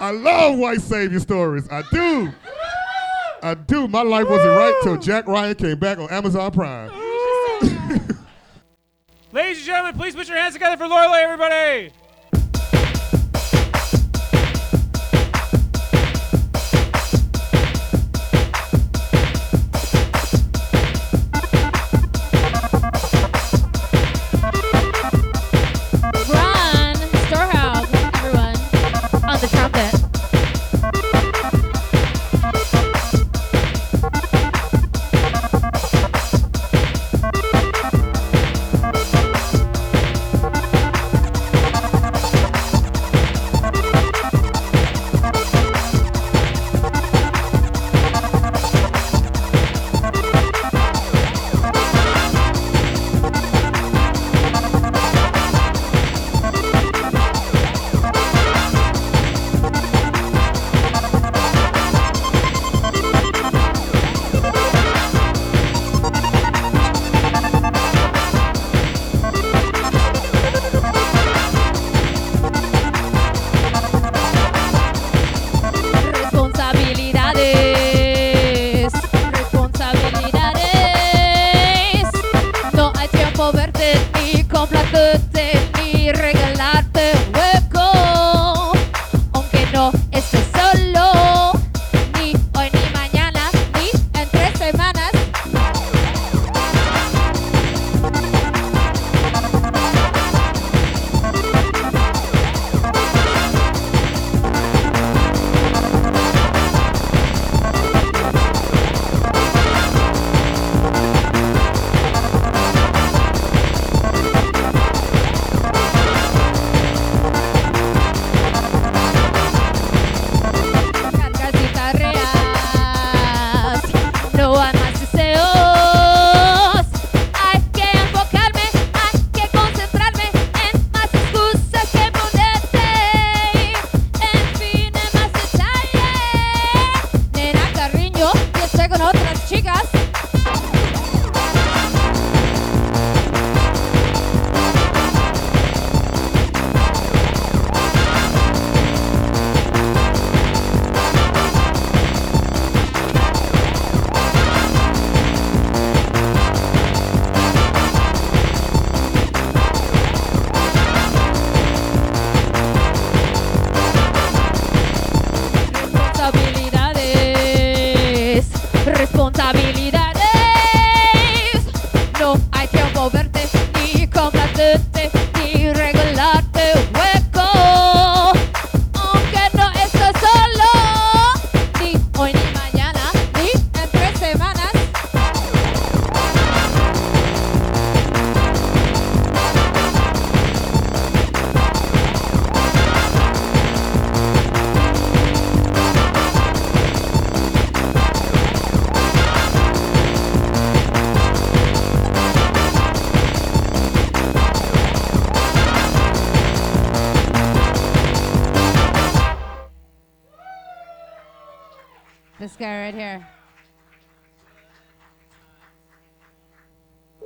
I love white savior stories. I do. I do. My life wasn't right till Jack Ryan came back on Amazon Prime. Ladies and gentlemen, please put your hands together for Lorelei, everybody.